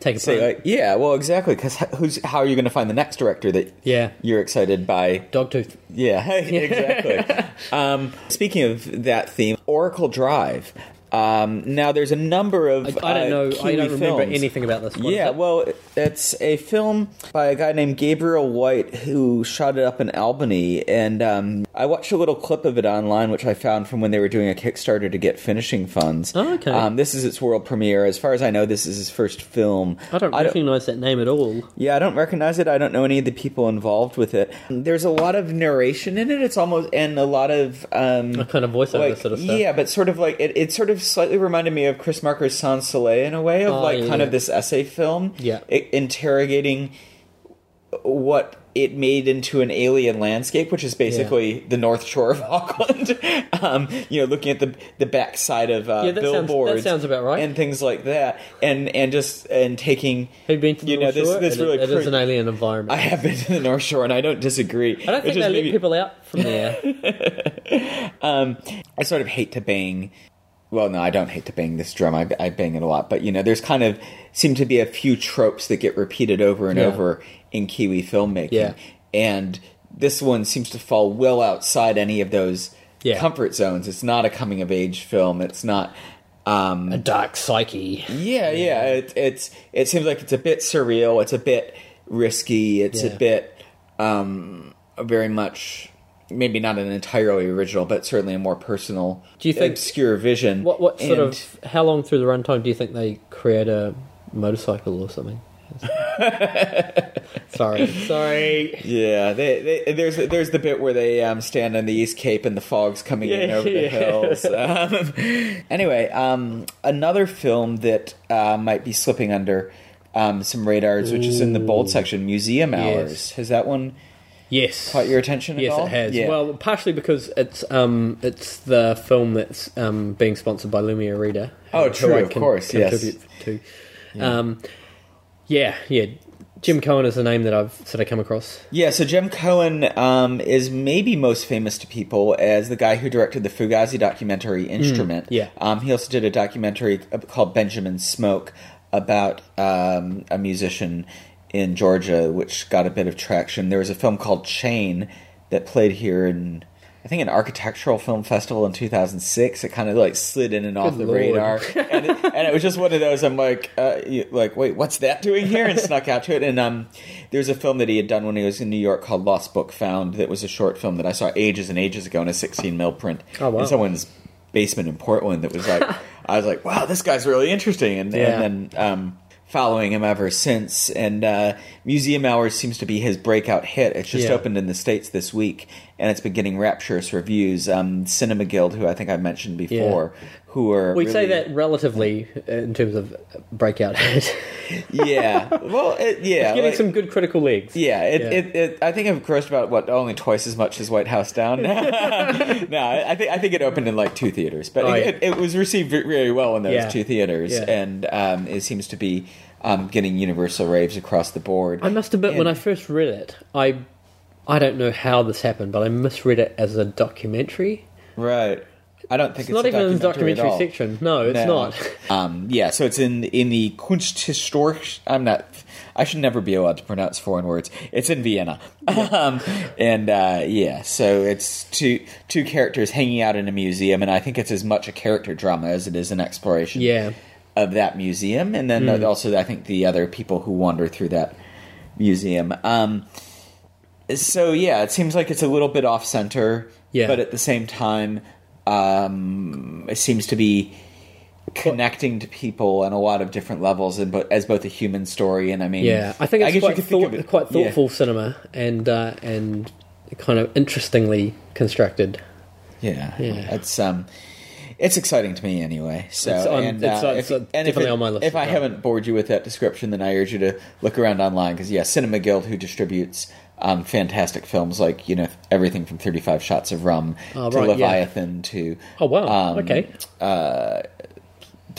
Take a say like, yeah, well, exactly, because who's how are you going to find the next director that Yeah. you're excited by? Dogtooth. Yeah, exactly. um, speaking of that theme, Oracle Drive. Um, now, there's a number of I, I don't uh, know. I don't remember films. anything about this. What Yeah, it? well, it's a film by a guy named Gabriel White who shot it up in Albany, and um, I watched a little clip of it online, which I found from when they were doing a Kickstarter to get finishing funds. Oh, okay. Um, this is its world premiere. As far as I know, this is his first film. I don't recognize that name at all. Yeah, I don't recognize it. I don't know any of the people involved with it. There's a lot of narration in it. It's almost and a lot of um, A kind of voiceover like sort of stuff. yeah, but sort of like it, it sort of slightly reminded me of Chris Marker's Sans Soleil in a way of Oh, like yeah, kind yeah. of this essay film, Yeah. i- interrogating what it made into an alien landscape, which is basically the North Shore of Auckland. um, you know, looking at the the backside of uh, Yeah, that sounds- that billboards, sounds about right. and things like that, and and just and taking. Have you been to the You know, North this- Shore? this It- really it is an alien environment. I have been to the North Shore, and I don't disagree. I don't think they let people out from there. Um, I sort of hate to bang. Well, no, I don't hate to bang this drum. I, I bang it a lot, but you know, there's kind of seem to be a few tropes that get repeated over and Yeah. over in Kiwi filmmaking, Yeah. and this one seems to fall well outside any of those Yeah. comfort zones. It's not a coming of age film. It's not. Um, a dark psyche. Yeah, yeah. It, it's it seems like it's a bit surreal. It's a bit risky. It's a bit um, very much maybe not an entirely original, but certainly a more personal, Do you think- obscure vision. What what sort And- of how long through the runtime do you think they create a motorcycle or something? sorry, sorry. Yeah, they, they, there's there's the bit where they um, stand on the East Cape and the fog's coming in Yeah, over the hills. Um, anyway, um, another film that uh, might be slipping under um, some radars, which is in the bold section, Museum Hours. Yes. Has that one Yes, caught your attention at Yes, all? it has. Yeah. Well, partially because it's um it's the film that's um being sponsored by Lumière Reader. Oh, true, of course, yes. to. Um, yeah, yeah. Jem Cohen is a name that I've sort of come across. Yeah, so Jem Cohen um, is maybe most famous to people as the guy who directed the Fugazi documentary Instrument. Mm, yeah. Um, he also did a documentary called Benjamin Smoke about um, a musician in Georgia, which got a bit of traction. There was a film called Chain that played here in, I think, an architectural film festival in 2006. It kind of like slid in and off the lord. radar, and it, and it was just one of those. I'm like, uh, like, wait, what's that doing here? And snuck out to it. And um, there's a film that he had done when he was in New York called Lost Book Found. That was a short film that I saw ages and ages ago in a 16 mil print Oh, wow. in someone's basement in Portland. That was like, I was like, wow, this guy's really interesting. And, Yeah. and then um, following him ever since. And uh, Museum Hours seems to be his breakout hit. It's just Yeah. opened in the states this week, and it's been getting rapturous reviews. Um, Cinema Guild, who I think I mentioned before, who are We say that relatively uh, in terms of breakout yeah. Well, it, yeah, Getting like- some good critical legs. Yeah, it, Yeah. It, it, I think I've grossed about what only twice as much as White House Down. no, I think I think it opened in like two theaters, but Oh, it, yeah. it, was received ve- very well in those Yeah. two theaters, Yeah. and um, it seems to be um, getting universal raves across the board. I must admit, when I first read it, I I don't know how this happened, but I misread it as a documentary. right. I don't think It's, not a even in the documentary, documentary at all. section. No, it's No. not. Um, yeah, so it's in in the Kunsthistorisch. I'm not. I should never be allowed to pronounce foreign words. It's in Vienna, um, and uh, yeah, so it's two two characters hanging out in a museum, and I think it's as much a character drama as it is an exploration. Yeah. of that museum, and then Hmm. also I think the other people who wander through that museum. Um, so yeah, it seems like it's a little bit off center, Yeah. but at the same time, um, it seems to be connecting to people on a lot of different levels, and but as both a human story and I mean, Yeah, I think it's quite, think thought, of it- quite yeah. thoughtful cinema and uh, and kind of interestingly constructed. Yeah, Yeah. It's um, it's exciting to me anyway. So It's on- and, it's- uh, it's, if, and if it- on my list If I haven't bored you with that description, then I urge you to look around online because yeah, Cinema Guild, who distributes um, fantastic films like you know everything from Thirty Five Shots of Rum Oh, to right, yeah. Leviathan to Oh wow! um, okay,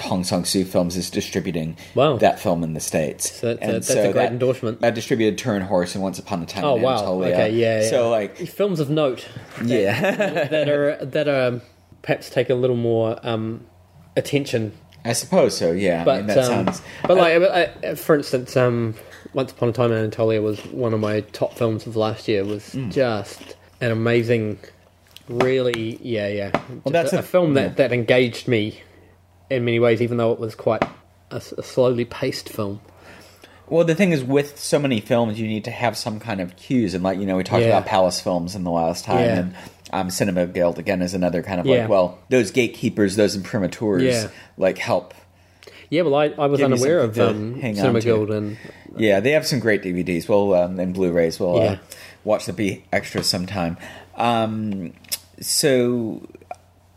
Hong Sang Soo Films is distributing Wow. that film in the states. So that's a- that's a great endorsement. I distributed Turin Horse and Once Upon a Time oh in wow! Anatolia. Okay, yeah, yeah. So like films of note yeah. that are that are perhaps take a little more um, attention I suppose so. Yeah, But I mean, that um, sounds. but like uh, for instance, um, Once Upon a Time in Anatolia was one of my top films of last year. Was Hmm. just an amazing, really yeah yeah. Just that's a, a- a film that yeah. that engaged me in many ways, even though it was quite a slowly paced film. Well, the thing is, with so many films, you need to have some kind of cues, and like you know, we talked Yeah. about Palace Films in the last time, Yeah. and um, Cinema Guild again is another kind of Yeah. like, well, those gatekeepers, those imprimaturs, like help. Yeah, well, I, I was Give unaware of um, hang on Cinema. Guild, and Yeah, they have some great DVDs. Well, um, and Blu-rays. We'll uh, watch the B extras sometime. Um, so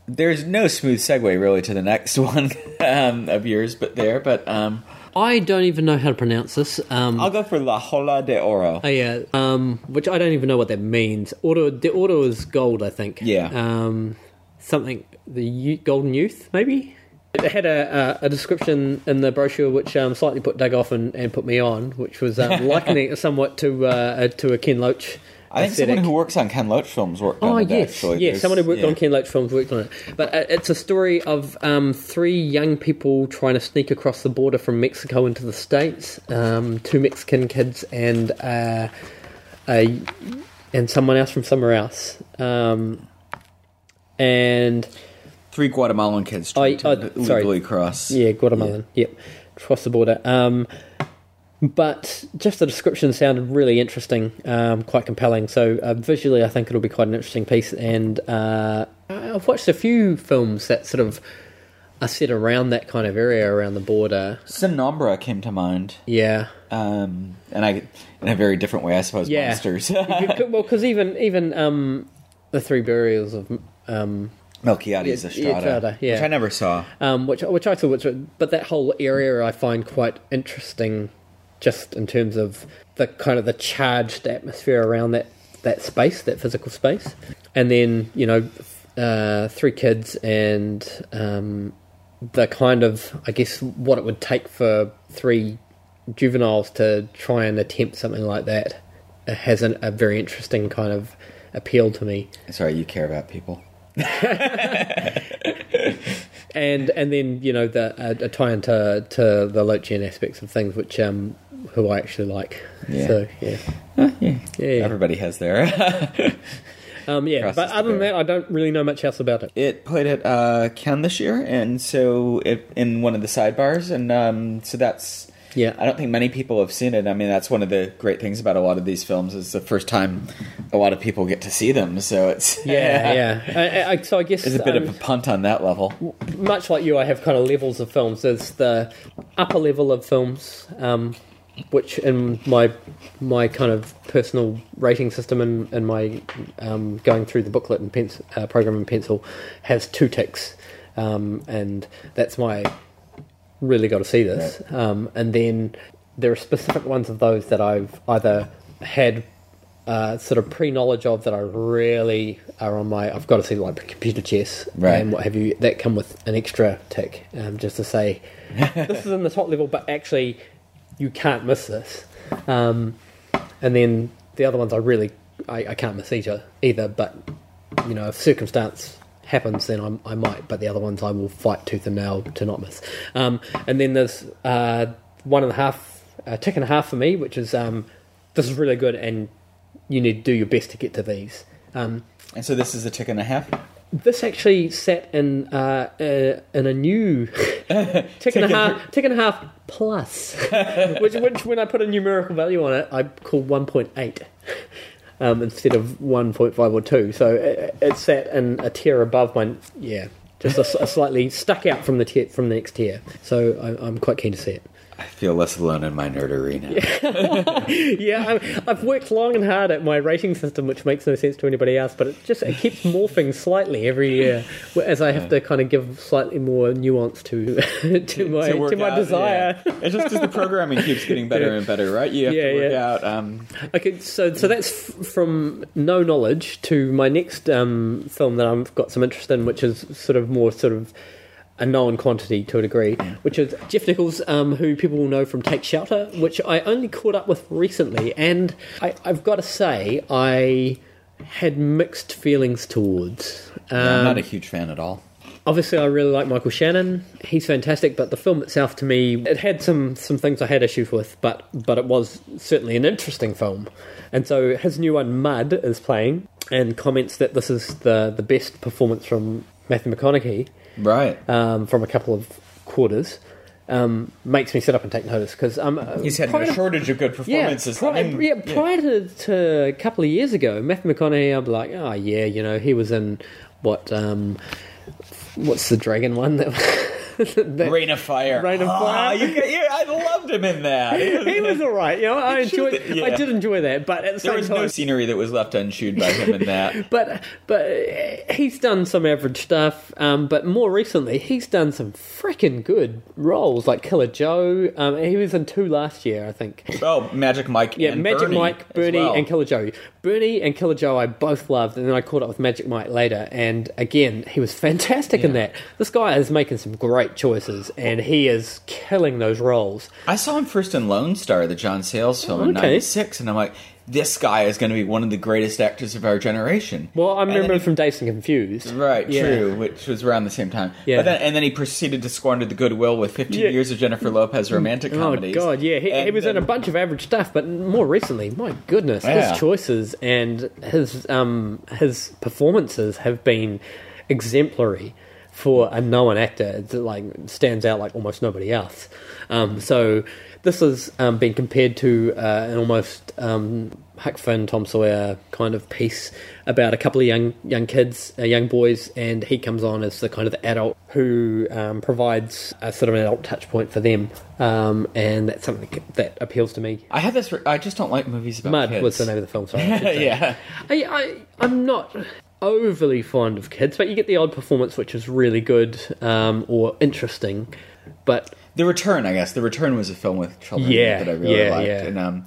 there's no smooth segue really to the next one um, of yours, but there. But um, I don't even know how to pronounce this. Um, I'll go for La Jaula de Oro. Oh yeah, um, which I don't even know what that means. Auto, the auto is gold, I think. Yeah. Um, something the Golden Youth, maybe. It had a, a, a description in the brochure which um, slightly put Doug off and, and put me on, which was um, likening it somewhat to uh, to a Ken Loach. I think aesthetic. someone who works on Ken Loach films worked Oh on it. yes, actually. yeah. There's- Someone who worked yeah. on Ken Loach films worked on it. But uh, it's a story of um, three young people trying to sneak across the border from Mexico into the states. Um, two Mexican kids and uh, a and someone else from somewhere else. Um, and Three Guatemalan kids I- trying to oh, sorry. cross. yeah, Guatemalan. Yep, across the border. Um, but just the description sounded really interesting, um, quite compelling. So uh, visually, I think it'll be quite an interesting piece. And uh, I've watched a few films that sort of are set around that kind of area, around the border. Sin Nombre came to mind, Yeah, um, and I in a very different way, I suppose. Yeah. Monsters. well, because even even um, the Three Burials of um, Melquiades Estrada, yeah. which I never saw. um, which which I thought was, but that whole area I find quite interesting, just in terms of the kind of the charged atmosphere around that that space, that physical space, and then you know, uh, three kids and um, the kind of I guess what it would take for three juveniles to try and attempt something like that uh, has an, a very interesting kind of appeal to me. Sorry, you care about people. and and then you know the a, a tie into to the Lochian aspects of things, which um who I actually like. Yeah. So yeah, yeah. yeah, Everybody has their. um, yeah. crosses But other than that, I don't really know much else about it. it played at uh, Cannes this year, and so it in one of the sidebars, and um, so that's. Yeah. I don't think many people have seen it. I mean, that's one of the great things about a lot of these films is the first time a lot of people get to see them. So it's Yeah, yeah. I, I, so I guess It's a bit um, of a punt on that level. much like you, I have kind of levels of films. There's the upper level of films, um, which in my my kind of personal rating system and, and my um, going through the booklet and pencil, uh, program in pencil has two ticks, um, and that's my really got to see this. Um, and then there are specific ones of those that I've either had uh, sort of pre knowledge of that I really are on my. I've got to see like computer chess Right. and what have you. That come with an extra tick, um, just to say this is in the top level, but actually you can't miss this. Um, and then the other ones I really I, I can't miss either either. But you know, if circumstance happens, then I'm, I might. But the other ones I will fight tooth and nail to not miss. Um, and then there's uh, one and a half a tick and a half for me, which is um, this is really good, and you need to do your best to get to these. Um, And so this is a tick and a half. this actually sat in uh, uh, in a new tick and a half, tick and a half plus, which, which when I put a numerical value on it, I call one point eight um, instead of one point five or two. So it, it sat in a tier above my yeah, just a, a slightly stuck out from the tier, from the next tier. So I, I'm quite keen to see it. I feel less alone in my nerdery now. yeah, I've, I've worked long and hard at my rating system, which makes no sense to anybody else. But it just it keeps morphing slightly every year, as I have to kind of give slightly more nuance to to my to, work my out, desire. yeah. It's just because the programming keeps getting better and better, right? You have Yeah, to work yeah. out. Um, Okay, so so that's f- from no knowledge to my next um, film that I've got some interest in, which is sort of more sort of a known quantity to a degree, which is Jeff Nichols, um, who people will know from Take Shelter, which I only caught up with recently, and I, I've got to say I had mixed feelings towards. Um, yeah, I'm not a huge fan at all. Obviously, I really like Michael Shannon. He's fantastic, but the film itself, to me, it had some some things I had issues with, but but it was certainly an interesting film. And so his new one, Mud, is playing, and comments that this is the the best performance from Matthew McConaughey Right. um, from a couple of quarters. Um, makes me sit up and take notice because um, He's had prior no shortage of good yeah, performances. pri- I mean, yeah, prior To, to a couple of years ago, Matthew McConaughey, I'm like, oh yeah, you know, he was in what, um, what's the dragon one that, that Reign of Fire. Reign of Ah, Fire. you, yeah, I loved him in that. he was all right. You know, I enjoyed, yeah. I did enjoy that, but at the There same was time, no scenery that was left unchewed by him in that. but but uh, he's done some average stuff. Um, but more recently, he's done some freaking good roles, like Killer Joe. Um, he was in two last year, I think. Oh, Magic Mike. Yeah, and Magic Bernie Mike, Bernie, well. and Killer Joe. Bernie and Killer Joe I both loved, and then I caught up with Magic Mike later, and again, he was fantastic in that. This guy is making some great choices, and he is killing those roles. I saw him first in Lone Star, the John Sayles film in Okay. '96, and I'm like, this guy is going to be one of the greatest actors of our generation. Well, I then remember him from Dazed and Confused. Right, Yeah. true, which was around the same time. Yeah. But then, and then he proceeded to squander the goodwill with 15 Yeah. years of Jennifer Lopez romantic comedies. Oh god, yeah, he, he And was in a bunch of average stuff, but more recently, my goodness, Yeah. his choices and his um his performances have been exemplary for a known actor. that like stands out like almost nobody else. Um, so this has um, been compared to uh, an almost um, Huck Finn, Tom Sawyer kind of piece about a couple of young young kids, uh, young boys, and he comes on as the kind of the adult who um, provides a sort of an adult touch point for them, um, and that's something that appeals to me. I had this. Re- I just don't like movies about Mud kids. was the name of the film. Sorry, I should say. yeah. I, I, I'm not overly fond of kids, but you get the odd performance which is really good um, or interesting. But The Return, I guess. The Return was a film with children Yeah, that I really yeah, liked, yeah. and um,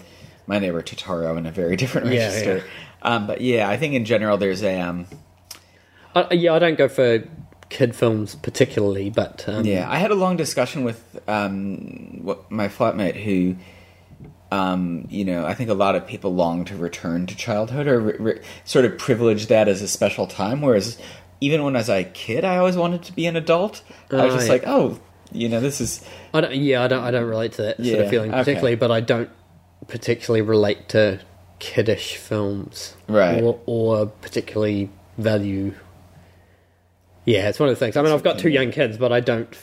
my neighbor Totoro in a very different register. Um, but yeah, I think in general there's a um, I, yeah, I don't go for kid films particularly, but um, yeah. I had a long discussion with um, my flatmate who. Um, you know, I think a lot of people long to return to childhood or re- re- sort of privilege that as a special time. Whereas, even when I was a kid, I always wanted to be an adult. I was just like, oh, you know, this is I don't, yeah, I don't, I don't relate to that sort of feeling okay. particularly, but I don't particularly relate to kiddish films, Right. Or, or particularly value. Yeah, it's one of the things. I mean, I've got two young kids, but I don't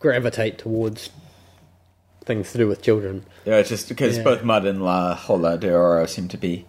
gravitate towards things to do with children. Yeah, it's just because Yeah. both Mud and La Jaula de Oro seem to be.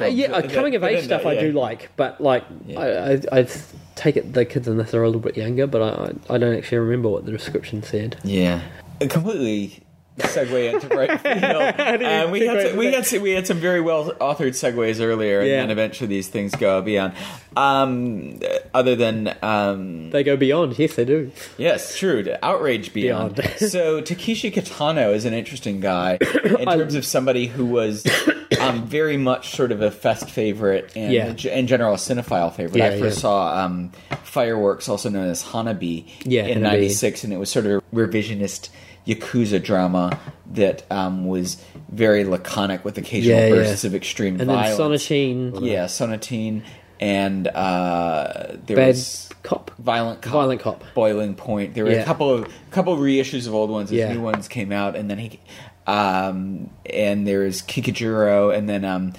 Uh, yeah, uh, coming of age stuff uh, I do like, but like Yeah. I, I, I take it the kids in this are a little bit younger, but I, I don't actually remember what the description said. Yeah, completely segue into right field. do you Um, we had to, we had to, we had some very well authored segues earlier, and Yeah. then eventually these things go beyond. Um, other than um, They go beyond, yes, they do. yes, true, outrage beyond. Beyond. so Takeshi Kitano is an interesting guy in terms of somebody who was. Um, very much sort of a fest favorite and Yeah. in general a cinephile favorite. Yeah, I first yeah. saw um, Fireworks, also known as Hanabi, Yeah, in '96, and it was sort of a revisionist yakuza drama that um, was very laconic with occasional bursts of extreme And then violence. Sonatine. yeah, Sonatine. and uh, there Bad was cop. Violent Cop, Violent Cop. Boiling Point. There were Yeah. a couple of couple of reissues of old ones as Yeah. new ones came out, and then he, um, and there's Kikujiro, and then um,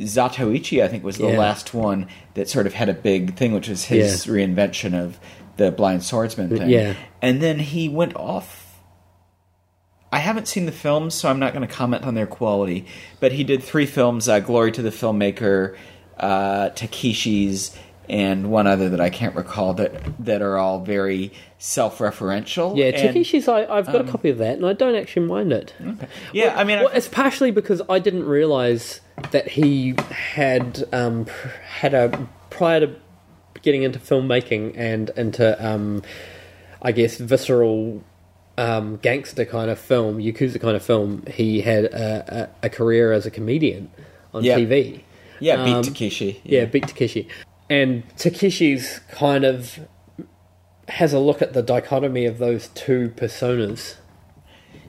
Zatoichi, I think, was the Yeah. last one that sort of had a big thing, which was his Yeah. reinvention of the blind swordsman thing. Yeah. and then he went off. I haven't seen the films, so I'm not going to comment on their quality. But he did three films: uh, "Glory to the Filmmaker," uh, "Takeshi's," and one other that I can't recall. That that are all very self-referential. Yeah, Takeshi's. I, I've got a copy of that, and I don't actually mind it. Yeah, I mean, Well, it's partially because I didn't realize that he had um, had a prior to getting into filmmaking and into, um, I guess, visceral um, gangster kind of film, yakuza kind of film. He had a, a, a career as a comedian on Yeah. TV. yeah, beat um, Takeshi. Yeah, beat Takeshi. And Takeshi's kind of has a look at the dichotomy of those two personas.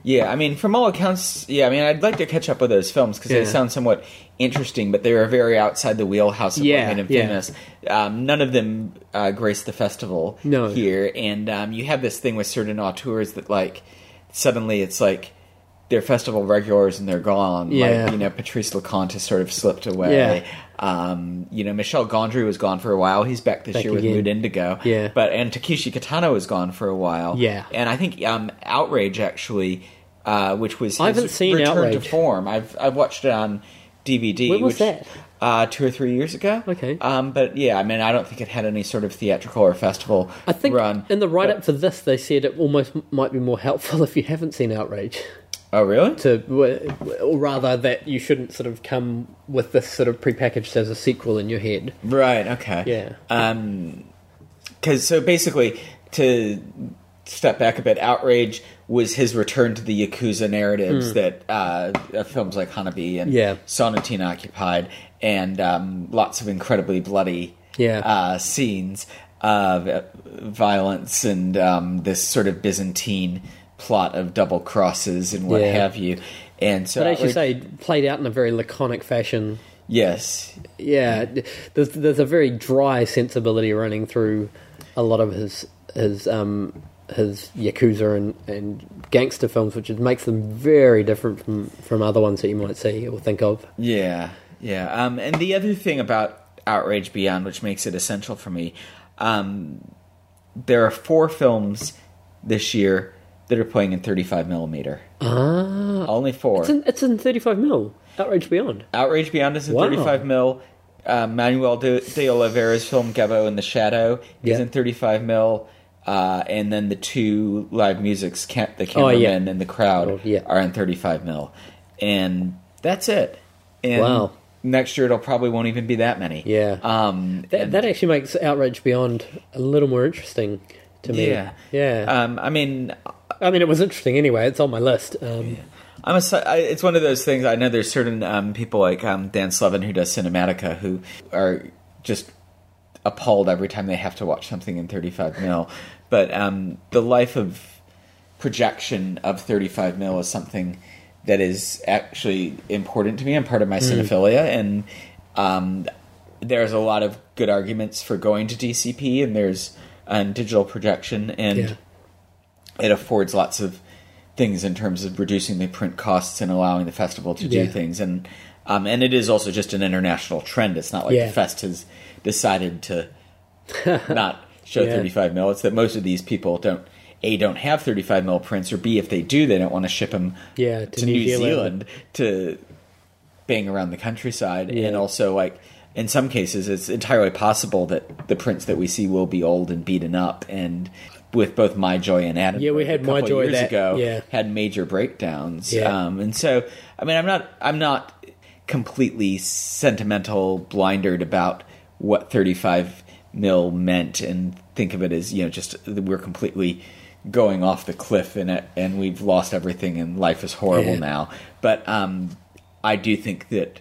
Yeah, I mean, from all accounts, yeah. I mean, I'd like to catch up with those films because they sound somewhat interesting, but they are very outside the wheelhouse of Yeah, yeah. Um, none of them uh, grace the festival No. here, and um, you have this thing with certain auteurs that like suddenly it's like they're festival regulars and they're gone. Yeah. Like, you know, Patrice Leconte has sort of slipped away. Yeah. Um, you know, Michel Gondry was gone for a while. He's back this Back year with again. Mood Indigo. Yeah. But and Takeshi Kitano was gone for a while. Yeah. And I think um, Outrage actually, uh, which was his I haven't seen return to Outrage. form. I've I've watched it on DVD. When was which, that? Uh, two or three years ago. Okay. Um, but yeah, I mean, I don't think it had any sort of theatrical or festival I think run. in the write up for this, they said it almost might be more helpful if you haven't seen Outrage. Oh, really? To, or rather, that you shouldn't sort of come with this sort of prepackaged as a sequel in your head. Right. Okay. Yeah. Um, because so basically, to step back a bit, outrage was his return to the yakuza narratives that uh, films like Hanabi and. Yeah. Sonatine occupied, and um, lots of incredibly bloody Yeah. uh, scenes of uh, violence and um, this sort of Byzantine plot of double crosses and what Yeah. have you. And so, But as you say, played out in a very laconic fashion. yes, Yeah, there's there's a very dry sensibility running through a lot of his his um his yakuza and, and gangster films, which makes them very different from from other ones that you might see or think of. Yeah, yeah. Um, and the other thing about Outrage Beyond, which makes it essential for me, um, there are four films this year that are playing in 35 millimeter. Ah, Only four. it's in, it's in 35 mil. Outrage Beyond. Outrage Beyond is in Wow. 35 mil. Uh, Manoel de, de Oliveira's film Gebo in the Shadow is in 35 mil. Uh, and then the two live musics, ca- the Oh, yeah. cameraman and the crowd, Oh, yeah. are in 35 mil. And that's it. And Wow. next year it'll probably won't even be that many. Yeah. Um, That, that actually makes Outrage Beyond a little more interesting to me. yeah. yeah. Um, I mean, I mean, it was interesting anyway. It's on my list. Um, I'm a, I, it's one of those things. I know there's certain um, people like um, Dan Slevin who does Cinematica who are just appalled every time they have to watch something in 35 mil. But um, the life of projection of 35 mil is something that is actually important to me. I'm part of my Hmm. cinephilia, and um, there's a lot of good arguments for going to DCP, and there's um, digital projection, and Yeah. It affords lots of things in terms of reducing the print costs and allowing the festival to do things and um, and it is also just an international trend it's not like Yeah. the fest has decided to not show Yeah. 35 mil it's that most of these people don't a don't have 35 mil prints or b if they do they don't want to ship them Yeah, to, New, Zealand. to bang around the countryside Yeah. and also like in some cases it's entirely possible that the prints that we see will be old and beaten up and with both my joy and Adam Yeah, we had My Joy years that- ago yeah. had major breakdowns Yeah. um, and so I mean I'm not I'm not completely sentimental blindered about what 35 mil meant and think of it as you know just we're completely going off the cliff and it and we've lost everything and life is horrible Yeah. now but um I do think that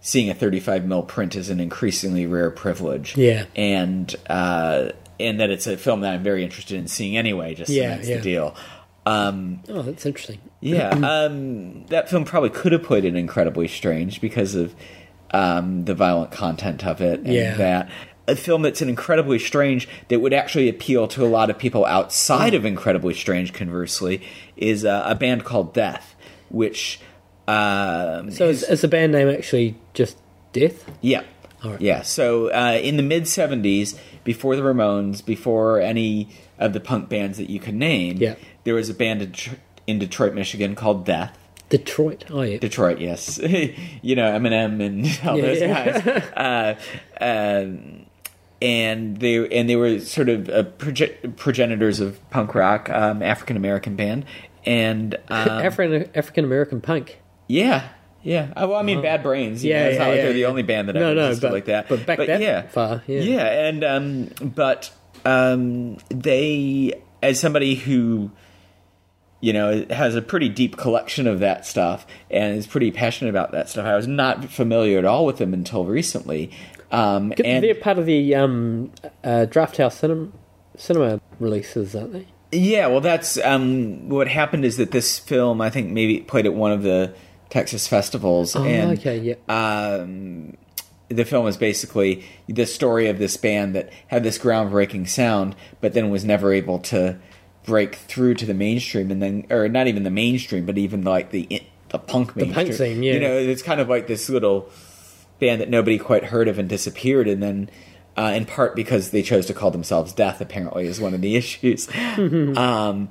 seeing a 35 mil print is an increasingly rare privilege Yeah. and uh and that it's a film that I'm very interested in seeing anyway just Yeah, cements yeah. the deal um Oh, that's interesting. yeah, um, that film probably could have played in Incredibly Strange because of um, the violent content of it, and Yeah. that a film that's an incredibly strange that would actually appeal to a lot of people outside of incredibly strange. Conversely, is uh, a band called Death, which um, So is, is the band name actually just Death? yeah. Yeah. So uh, in the mid 70s, before the Ramones, before any of the punk bands that you could name, Yeah. there was a band in, in Detroit, Michigan called Death. Detroit. Oh yeah. Detroit, yes. you know, Eminem and all Yeah, those yeah. guys. Uh, um, and they and they were sort of uh, proge- progenitors of punk rock, um, African American band, and um, African African American punk. yeah, yeah. Well, I mean, Bad Brains. you Yeah, know, it's yeah, not like yeah, they're the only band that No, ever no, existed but- like that. but back that far, yeah. and um, but um, they, as somebody who, you know, has a pretty deep collection of that stuff and is pretty passionate about that stuff. I was not familiar at all with them until recently. Um, and They're part of the um, uh, Drafthouse cinema, cinema releases, aren't they? Yeah, well, that's um, what happened. Is that this film? I think maybe played at one of the Texas festivals. Oh, and, okay, yeah. Um, the film is basically the story of this band that had this groundbreaking sound, but then was never able to break through to the mainstream, and then, or not even the mainstream, but even like the the punk mainstream. punk scene, yeah. You know, it's kind of like this little band that nobody quite heard of and disappeared, and then. Uh, in part because they chose to call themselves Death, apparently, is one of the issues. um,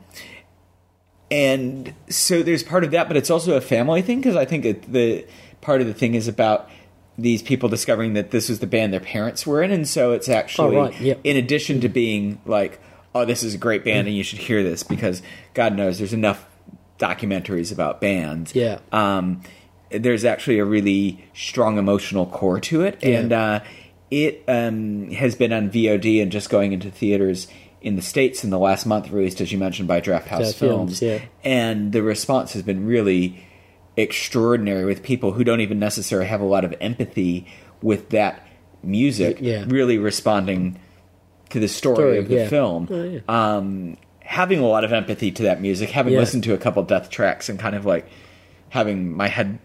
and so there's part of that, but it's also a family thing because I think it, the part of the thing is about these people discovering that this was the band their parents were in, and so it's actually Oh, right, yep. in addition to being like, oh, this is a great band and you should hear this because God knows there's enough documentaries about bands. Yeah. Um, there's actually a really strong emotional core to it, Yeah. and uh, it um, has been on VOD and just going into theaters in the states in the last month. Released, as you mentioned, by Drafthouse Draft Films, Films, yeah. and the response has been really extraordinary with people who don't even necessarily have a lot of empathy with that music. Yeah. really responding to the story, Story, of the yeah. film. Oh. Um, having a lot of empathy to that music, having listened to a couple death tracks, and kind of like having my head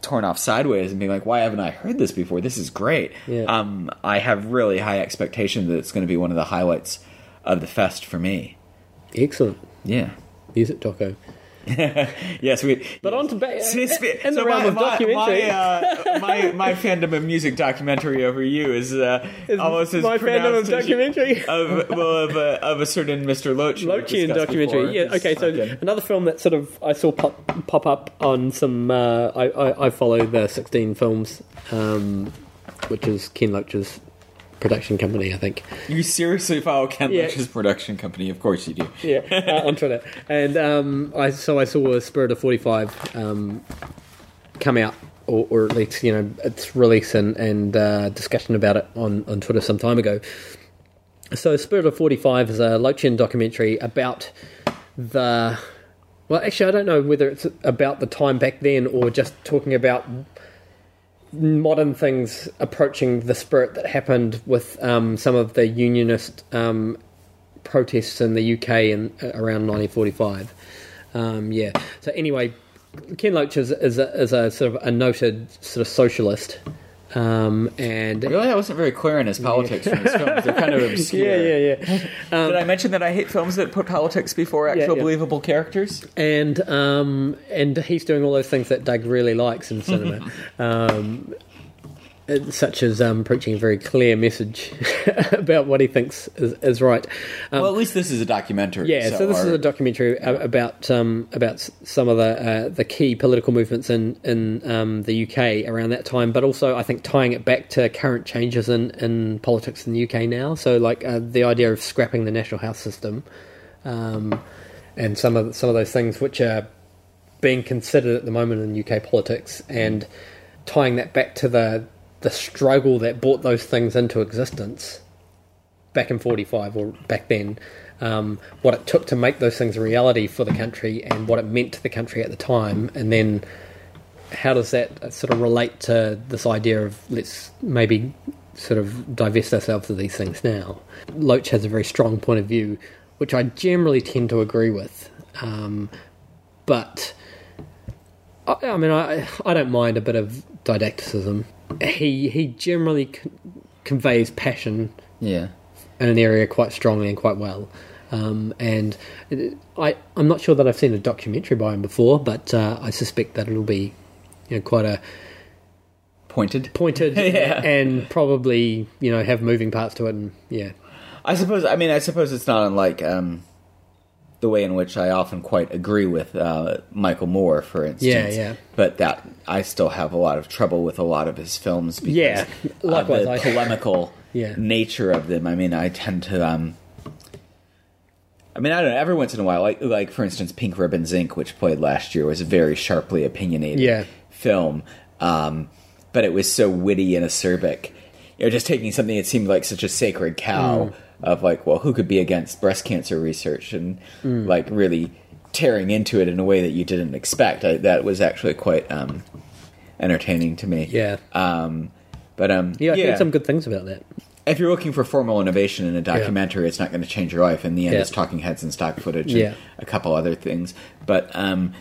torn off sideways and being like, why haven't I heard this before? This is great. Yeah. Um, I have really high expectations that it's going to be one of the highlights of the fest for me. Excellent Yeah. music doco. yes, we. But on to ba- So in the realm my, of documentary. My, uh, my, my fandom of music documentary over you is, uh, Is almost as my fandom of pronounced as you- documentary. of well of a, of a certain Mr. Loach. we Loachian documentary. before. Yeah. Okay. So Okay. another film that sort of I saw pop pop up on some. Uh, I, I I follow the Sixteen Films, um, which is Ken Loach's production company, I think. you seriously follow Ken Yeah. Loach's production company? Of course you do. Yeah, uh, on Twitter, and um, I so I saw Spirit of Forty Five um, come out, or, or at least you know its release and and uh, discussion about it on on Twitter some time ago. So Spirit of Forty Five is a Loachian documentary about the. Well, actually, I don't know whether it's about the time back then or just talking about modern things approaching the spirit that happened with um, some of the unionist um, protests in the UK in uh, around 1945. Um, yeah. So anyway, Ken Loach is, is, a, is a sort of a noted sort of socialist, um, and Really, I wasn't very clear on his politics from his films. They're kind of obscure. yeah, yeah, yeah. Did I mention that I hate films that put politics before actual yeah. believable characters? and um, and he's doing all those things that Doug really likes in cinema, um, such as um, preaching a very clear message about what he thinks is, is right. Um, well, at least this is a documentary. yeah, so, this is a documentary a- about um, about some of the uh, the key political movements in in um, the UK around that time, but also I think tying it back to current changes in, in politics in the UK now. So like uh, the idea of scrapping the national health system, um, and some of some of those things which are being considered at the moment in UK politics, and tying that back to the the struggle that brought those things into existence back in 45 or back then, um, what it took to make those things a reality for the country and what it meant to the country at the time, and then how does that sort of relate to this idea of let's maybe sort of divest ourselves of these things now? Loach has a very strong point of view, which I generally tend to agree with, um, but I, I mean, I I don't mind a bit of didacticism. He he generally c- conveys passion Yeah. in an area quite strongly and quite well. Um, and it, I, I'm not sure that I've seen a documentary by him before, but uh, I suspect that it'll be you know, quite a Pointed. pointed Yeah. and probably you know have moving parts to it. And yeah, I suppose. I mean, I suppose it's not unlike um, the way in which I often quite agree with uh, Michael Moore, for instance. Yeah, yeah. But that I still have a lot of trouble with a lot of his films because Yeah, likewise, of the I- polemical Yeah. nature of them. I mean, I tend to. Um, I mean, I don't know. Every once in a while, like like for instance, Pink Ribbons Inc, which played last year, was a very sharply opinionated Yeah. film, um, but it was so witty and acerbic. You know, just taking something that seemed like such a sacred cow of like, well, who could be against breast cancer research, and like really tearing into it in a way that you didn't expect. I, that was actually quite um, entertaining to me. yeah, Um, but um, yeah. I heard some good things about that. if you're looking for formal innovation in a documentary, it's not going to change your life. In the end, Yeah. it's talking heads and stock footage and Yeah. a couple other things. But um,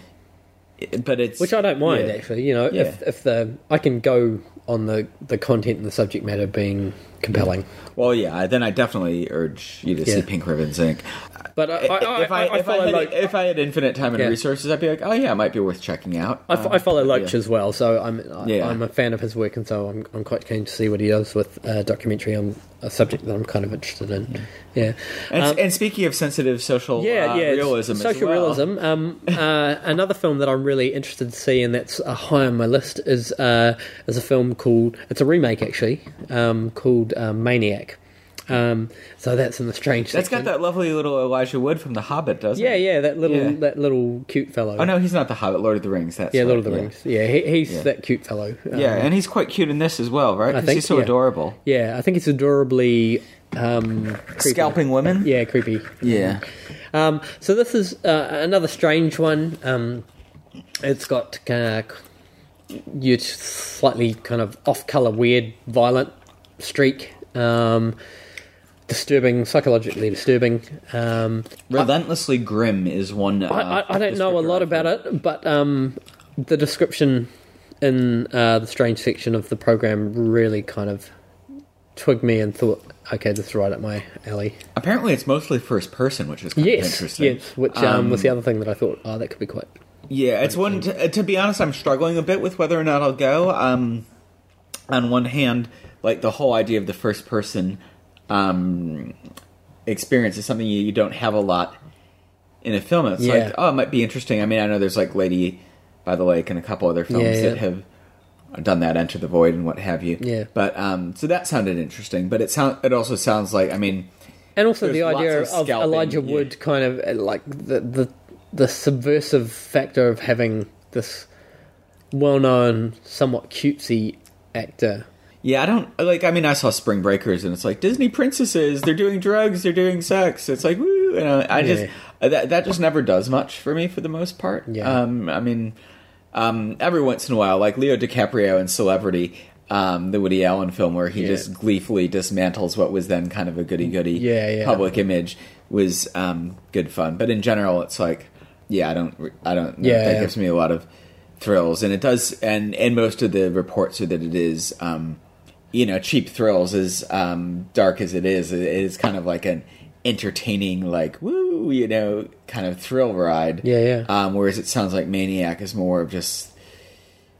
it- but it's Which I don't mind yeah. actually. You know, if Yeah. if the I can go on the the content and the subject matter being compelling. Well, yeah. Then I definitely urge you to see Pink Ribbon Inc. But I, I, I, if I, I, if, follow had, Loach, if I had infinite time and Yeah. resources, I'd be like, oh yeah, it might be worth checking out. I, f- Uh, I follow but Loach yeah. as well, so I'm I, Yeah. I'm a fan of his work, and so I'm I'm quite keen to see what he does with a documentary on a subject that I'm kind of interested in. Yeah, And, Um, and speaking of sensitive social yeah, uh, yeah. realism, social as well. realism. Um, uh, another film that I'm really interested to see, and that's uh, high on my list, is uh, is a film called. It's a remake actually, um, called uh, Maniac. Um, so that's in the strange. That's got that lovely little Elijah Wood from The Hobbit, doesn't Yeah, it? yeah. That little Yeah. that little cute fellow. Oh no, he's not The Hobbit. Lord of the Rings. That's Yeah, right, Lord of the yeah. Rings. Yeah, he, he's Yeah. that cute fellow. Yeah, Um, and he's quite cute in this as well, right? I 'Cause think, he's so yeah. adorable. Yeah, I think it's adorably um, creepy. Scalping women. Yeah, creepy. Yeah. Um, so this is uh, another strange one. Um, it's got kind of you slightly kind of off-color, weird, violent streak. Um, disturbing, psychologically disturbing. Um, Relentlessly grim is one. Uh, I, I, I don't know a lot about it, but um, the description in uh, the strange section of the program really kind of twigged me and thought, okay, this is right up my alley. Apparently, it's mostly first person, which is kind of Yes, interesting. yes, which um, was the other thing that I thought, oh, that could be quite. Yeah, it's one. To, to be honest, I'm struggling a bit with whether or not I'll go. Um, on one hand, like the whole idea of the first person um, experience is something you, you don't have a lot in a film. It's Yeah. like, oh, it might be interesting. I mean, I know there's like Lady by the Lake and a couple other films Yeah, yeah. that have done that, Enter the Void and what have you. Yeah. But um, so that sounded interesting. But it sound it also sounds like I mean. And also the idea of of, Elijah. Wood kind of uh, like the, the the subversive factor of having this well-known, somewhat cutesy actor. Yeah, I don't like. I mean, I saw Spring Breakers, and it's like Disney princesses. They're doing drugs. They're doing sex. It's like woo. And I, I just that that just never does much for me for the most part. Yeah. Um, I mean, um, every once in a while, like Leo DiCaprio in Celebrity, um, the Woody Allen film, where he Yeah. just gleefully dismantles what was then kind of a goody goody Yeah, yeah. public image, was um, good fun. But in general, it's like, yeah, I don't, I don't. Yeah, that yeah. gives me a lot of thrills, and it does. And and most of the reports are that it is. Um, you know, cheap thrills, as um, dark as it is, it is kind of like an entertaining, like woo, you know, kind of thrill ride. Yeah, yeah. Um, whereas it sounds like Maniac is more of just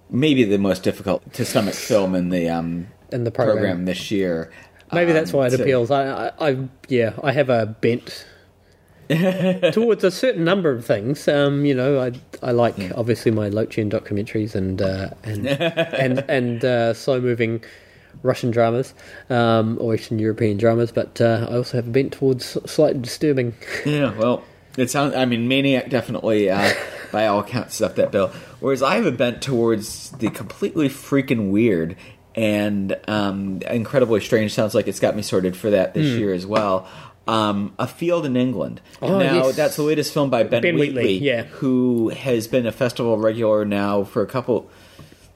maybe the most difficult to stomach film in the um, In the program. program. this year. Maybe that's Um, why it so- appeals. I, I, I, yeah, I have a bent towards a certain number of things. Um, you know, I, I like obviously my Loachian documentaries and uh, and and and uh, slow moving Russian dramas um, or Eastern European dramas, but uh, I also have a bent towards slightly disturbing. Yeah, well, it sounds. I mean, Maniac definitely, uh, by all accounts, stuff that bill. Whereas I have a bent towards the completely freaking weird and um, incredibly strange. Sounds like it's got me sorted for that this year as well. Um, a Field in England. Oh, now yes. that's the latest film by Ben, Ben Wheatley, Wheatley, yeah. who has been a festival regular now for a couple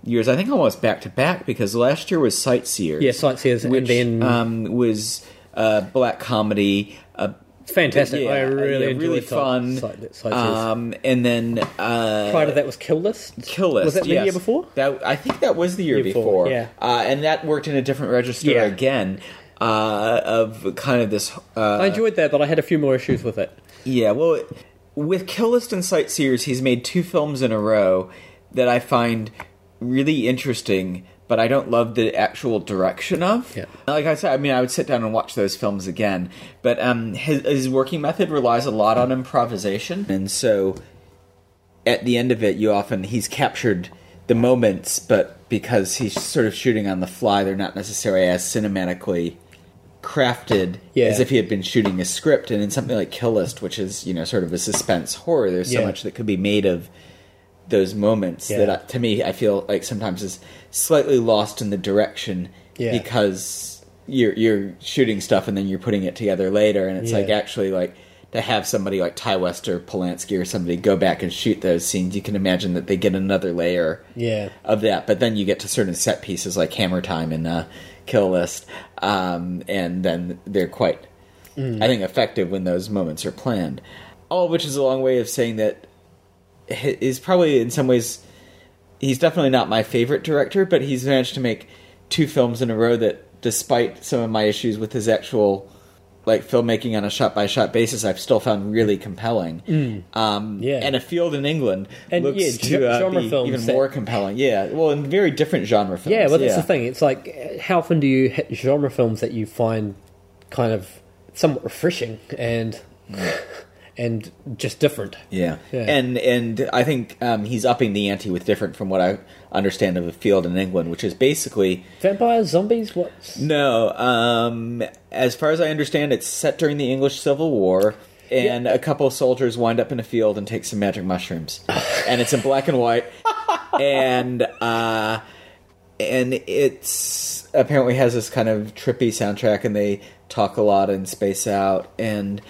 years. I think almost back to back because last year was Sightseers. Yeah, Sightseers, and then- um, was a black comedy, a fantastic. Yeah, I really yeah, enjoyed really fun. Sight-. Um, and then uh, Prior to that was Kill List. Kill List. Was that the yes. year before? That I think that was the year, Year before. before, yeah. uh, and that worked in a different register Yeah. again. Uh, of kind of this. Uh, I enjoyed that, but I had a few more issues with it. Yeah, well, with Kill List and Sightseers, he's made two films in a row that I find really interesting, but I don't love the actual direction of. Yeah. Like I said, I mean, I would sit down and watch those films again, but um, his, his working method relies a lot on improvisation, and so at the end of it, you often he's captured the moments, but because he's sort of shooting on the fly, they're not necessarily as cinematically crafted Yeah. as if he had been shooting a script. And in something like Kill List, which is you know sort of a suspense horror, there's so Yeah. much that could be made of those moments Yeah. that I, to me I feel like sometimes is slightly lost in the direction Yeah. because you're you're shooting stuff and then you're putting it together later, and it's Yeah. like actually like to have somebody like Ti West or Polanski or somebody go back and shoot those scenes, you can imagine that they get another layer Yeah. of that. But then you get to certain set pieces like Hammer Time and uh, Kill List, um, and then they're quite, I think, effective when those moments are planned. All of which is a long way of saying that is probably in some ways he's definitely not my favorite director, but he's managed to make two films in a row that, despite some of my issues with his actual like filmmaking on a shot by shot basis, I've still found really compelling. Um, Yeah. and a field in England And, looks yeah, to uh, genre be films even that- more compelling. Yeah, well, in very different genre films. Yeah, well, that's yeah. the thing. It's like, how often do you hit genre films that you find kind of somewhat refreshing and and just different? Yeah. Yeah. and and I think um, he's upping the ante with different from what I understand of a field in England, which is basically Vampires, zombies, what's no. Um, as far as I understand, it's set during the English Civil War. And a couple of soldiers wind up in a field and take some magic mushrooms, and it's in black and white, and uh, and it's apparently has this kind of trippy soundtrack, and they talk a lot and space out, and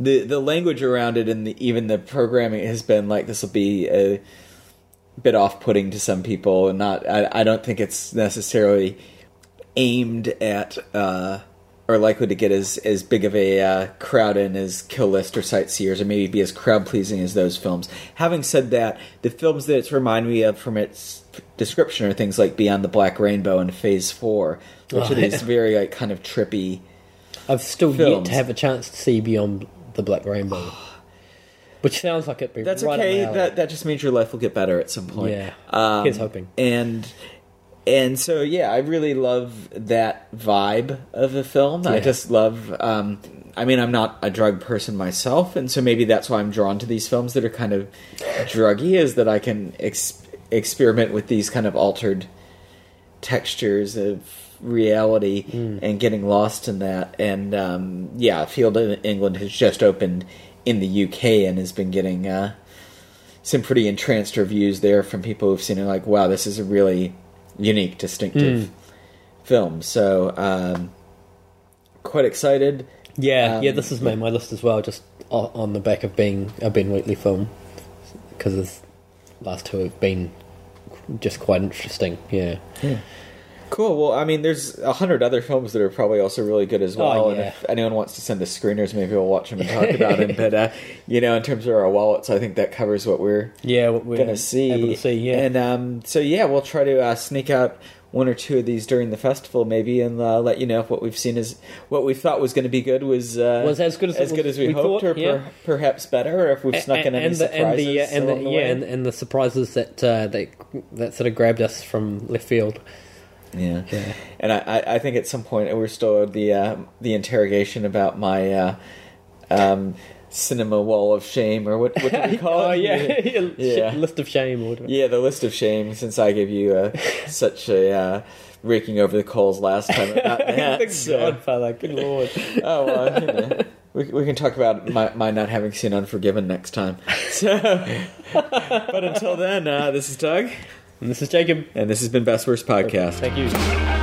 the the language around it and the, even the programming has been like this will be a bit off putting to some people, and not I, I don't think it's necessarily aimed at uh, or likely to get as as big of a uh, crowd in as Kill List or Sightseers, or maybe be as crowd pleasing as those films. Having said that, the films that it's remind me of from its description are things like Beyond the Black Rainbow and Phase Four, which Oh, are these yeah. very like kind of trippy. I've still yet to have a chance to see Beyond the Black Rainbow, which sounds like it'd be That's right okay. That that just means your life will get better at some point. Yeah. um, Here's hoping. And and so yeah, I really love that vibe of the film. I just love. Um, I mean, I'm not a drug person myself, and so maybe that's why I'm drawn to these films that are kind of druggy. Is that I can ex- experiment with these kind of altered textures of reality Hmm. and getting lost in that. And um, yeah, Field in England has just opened in the UK and has been getting uh, some pretty entranced reviews there from people who've seen it. Like, wow, this is a really unique, distinctive Hmm. film. So um, quite excited. Yeah, Um, yeah, this has made my list as well, just on the back of being a Ben Wheatley film, because the last two have been just quite interesting. Yeah, Cool. Well, I mean, there's a hundred other films that are probably also really good as well. Oh, yeah. And if anyone wants to send us screeners, maybe we'll watch them and talk about them. But uh, you know, in terms of our wallets, I think that covers what we're yeah, what we're gonna see. able to see. Yeah, And um, so yeah, we'll try to uh, sneak out one or two of these during the festival, maybe, and uh, let you know if what we've seen is what we thought was going to be good was uh, Was as good as as good as we, we hoped, thought, or yeah. per- perhaps better, or if we've snuck in any and the, surprises and the, and the yeah, and, and the surprises that uh, that that sort of grabbed us from left field. Yeah. Yeah. And I, I, think at some point we're still the uh, the interrogation about my uh, um, cinema wall of shame, or what, what do we call oh it? yeah, Yeah. list of shame or whatever. Yeah, the list of shame. Since I gave you uh, such a uh, raking over the coals last time about that. so- Godfather, good lord. oh well, you know, we, we can talk about my, my not having seen Unforgiven next time. So, but until then, uh, this is Doug, And this is Jacob. and this has been Best Worst Podcast. Thank you.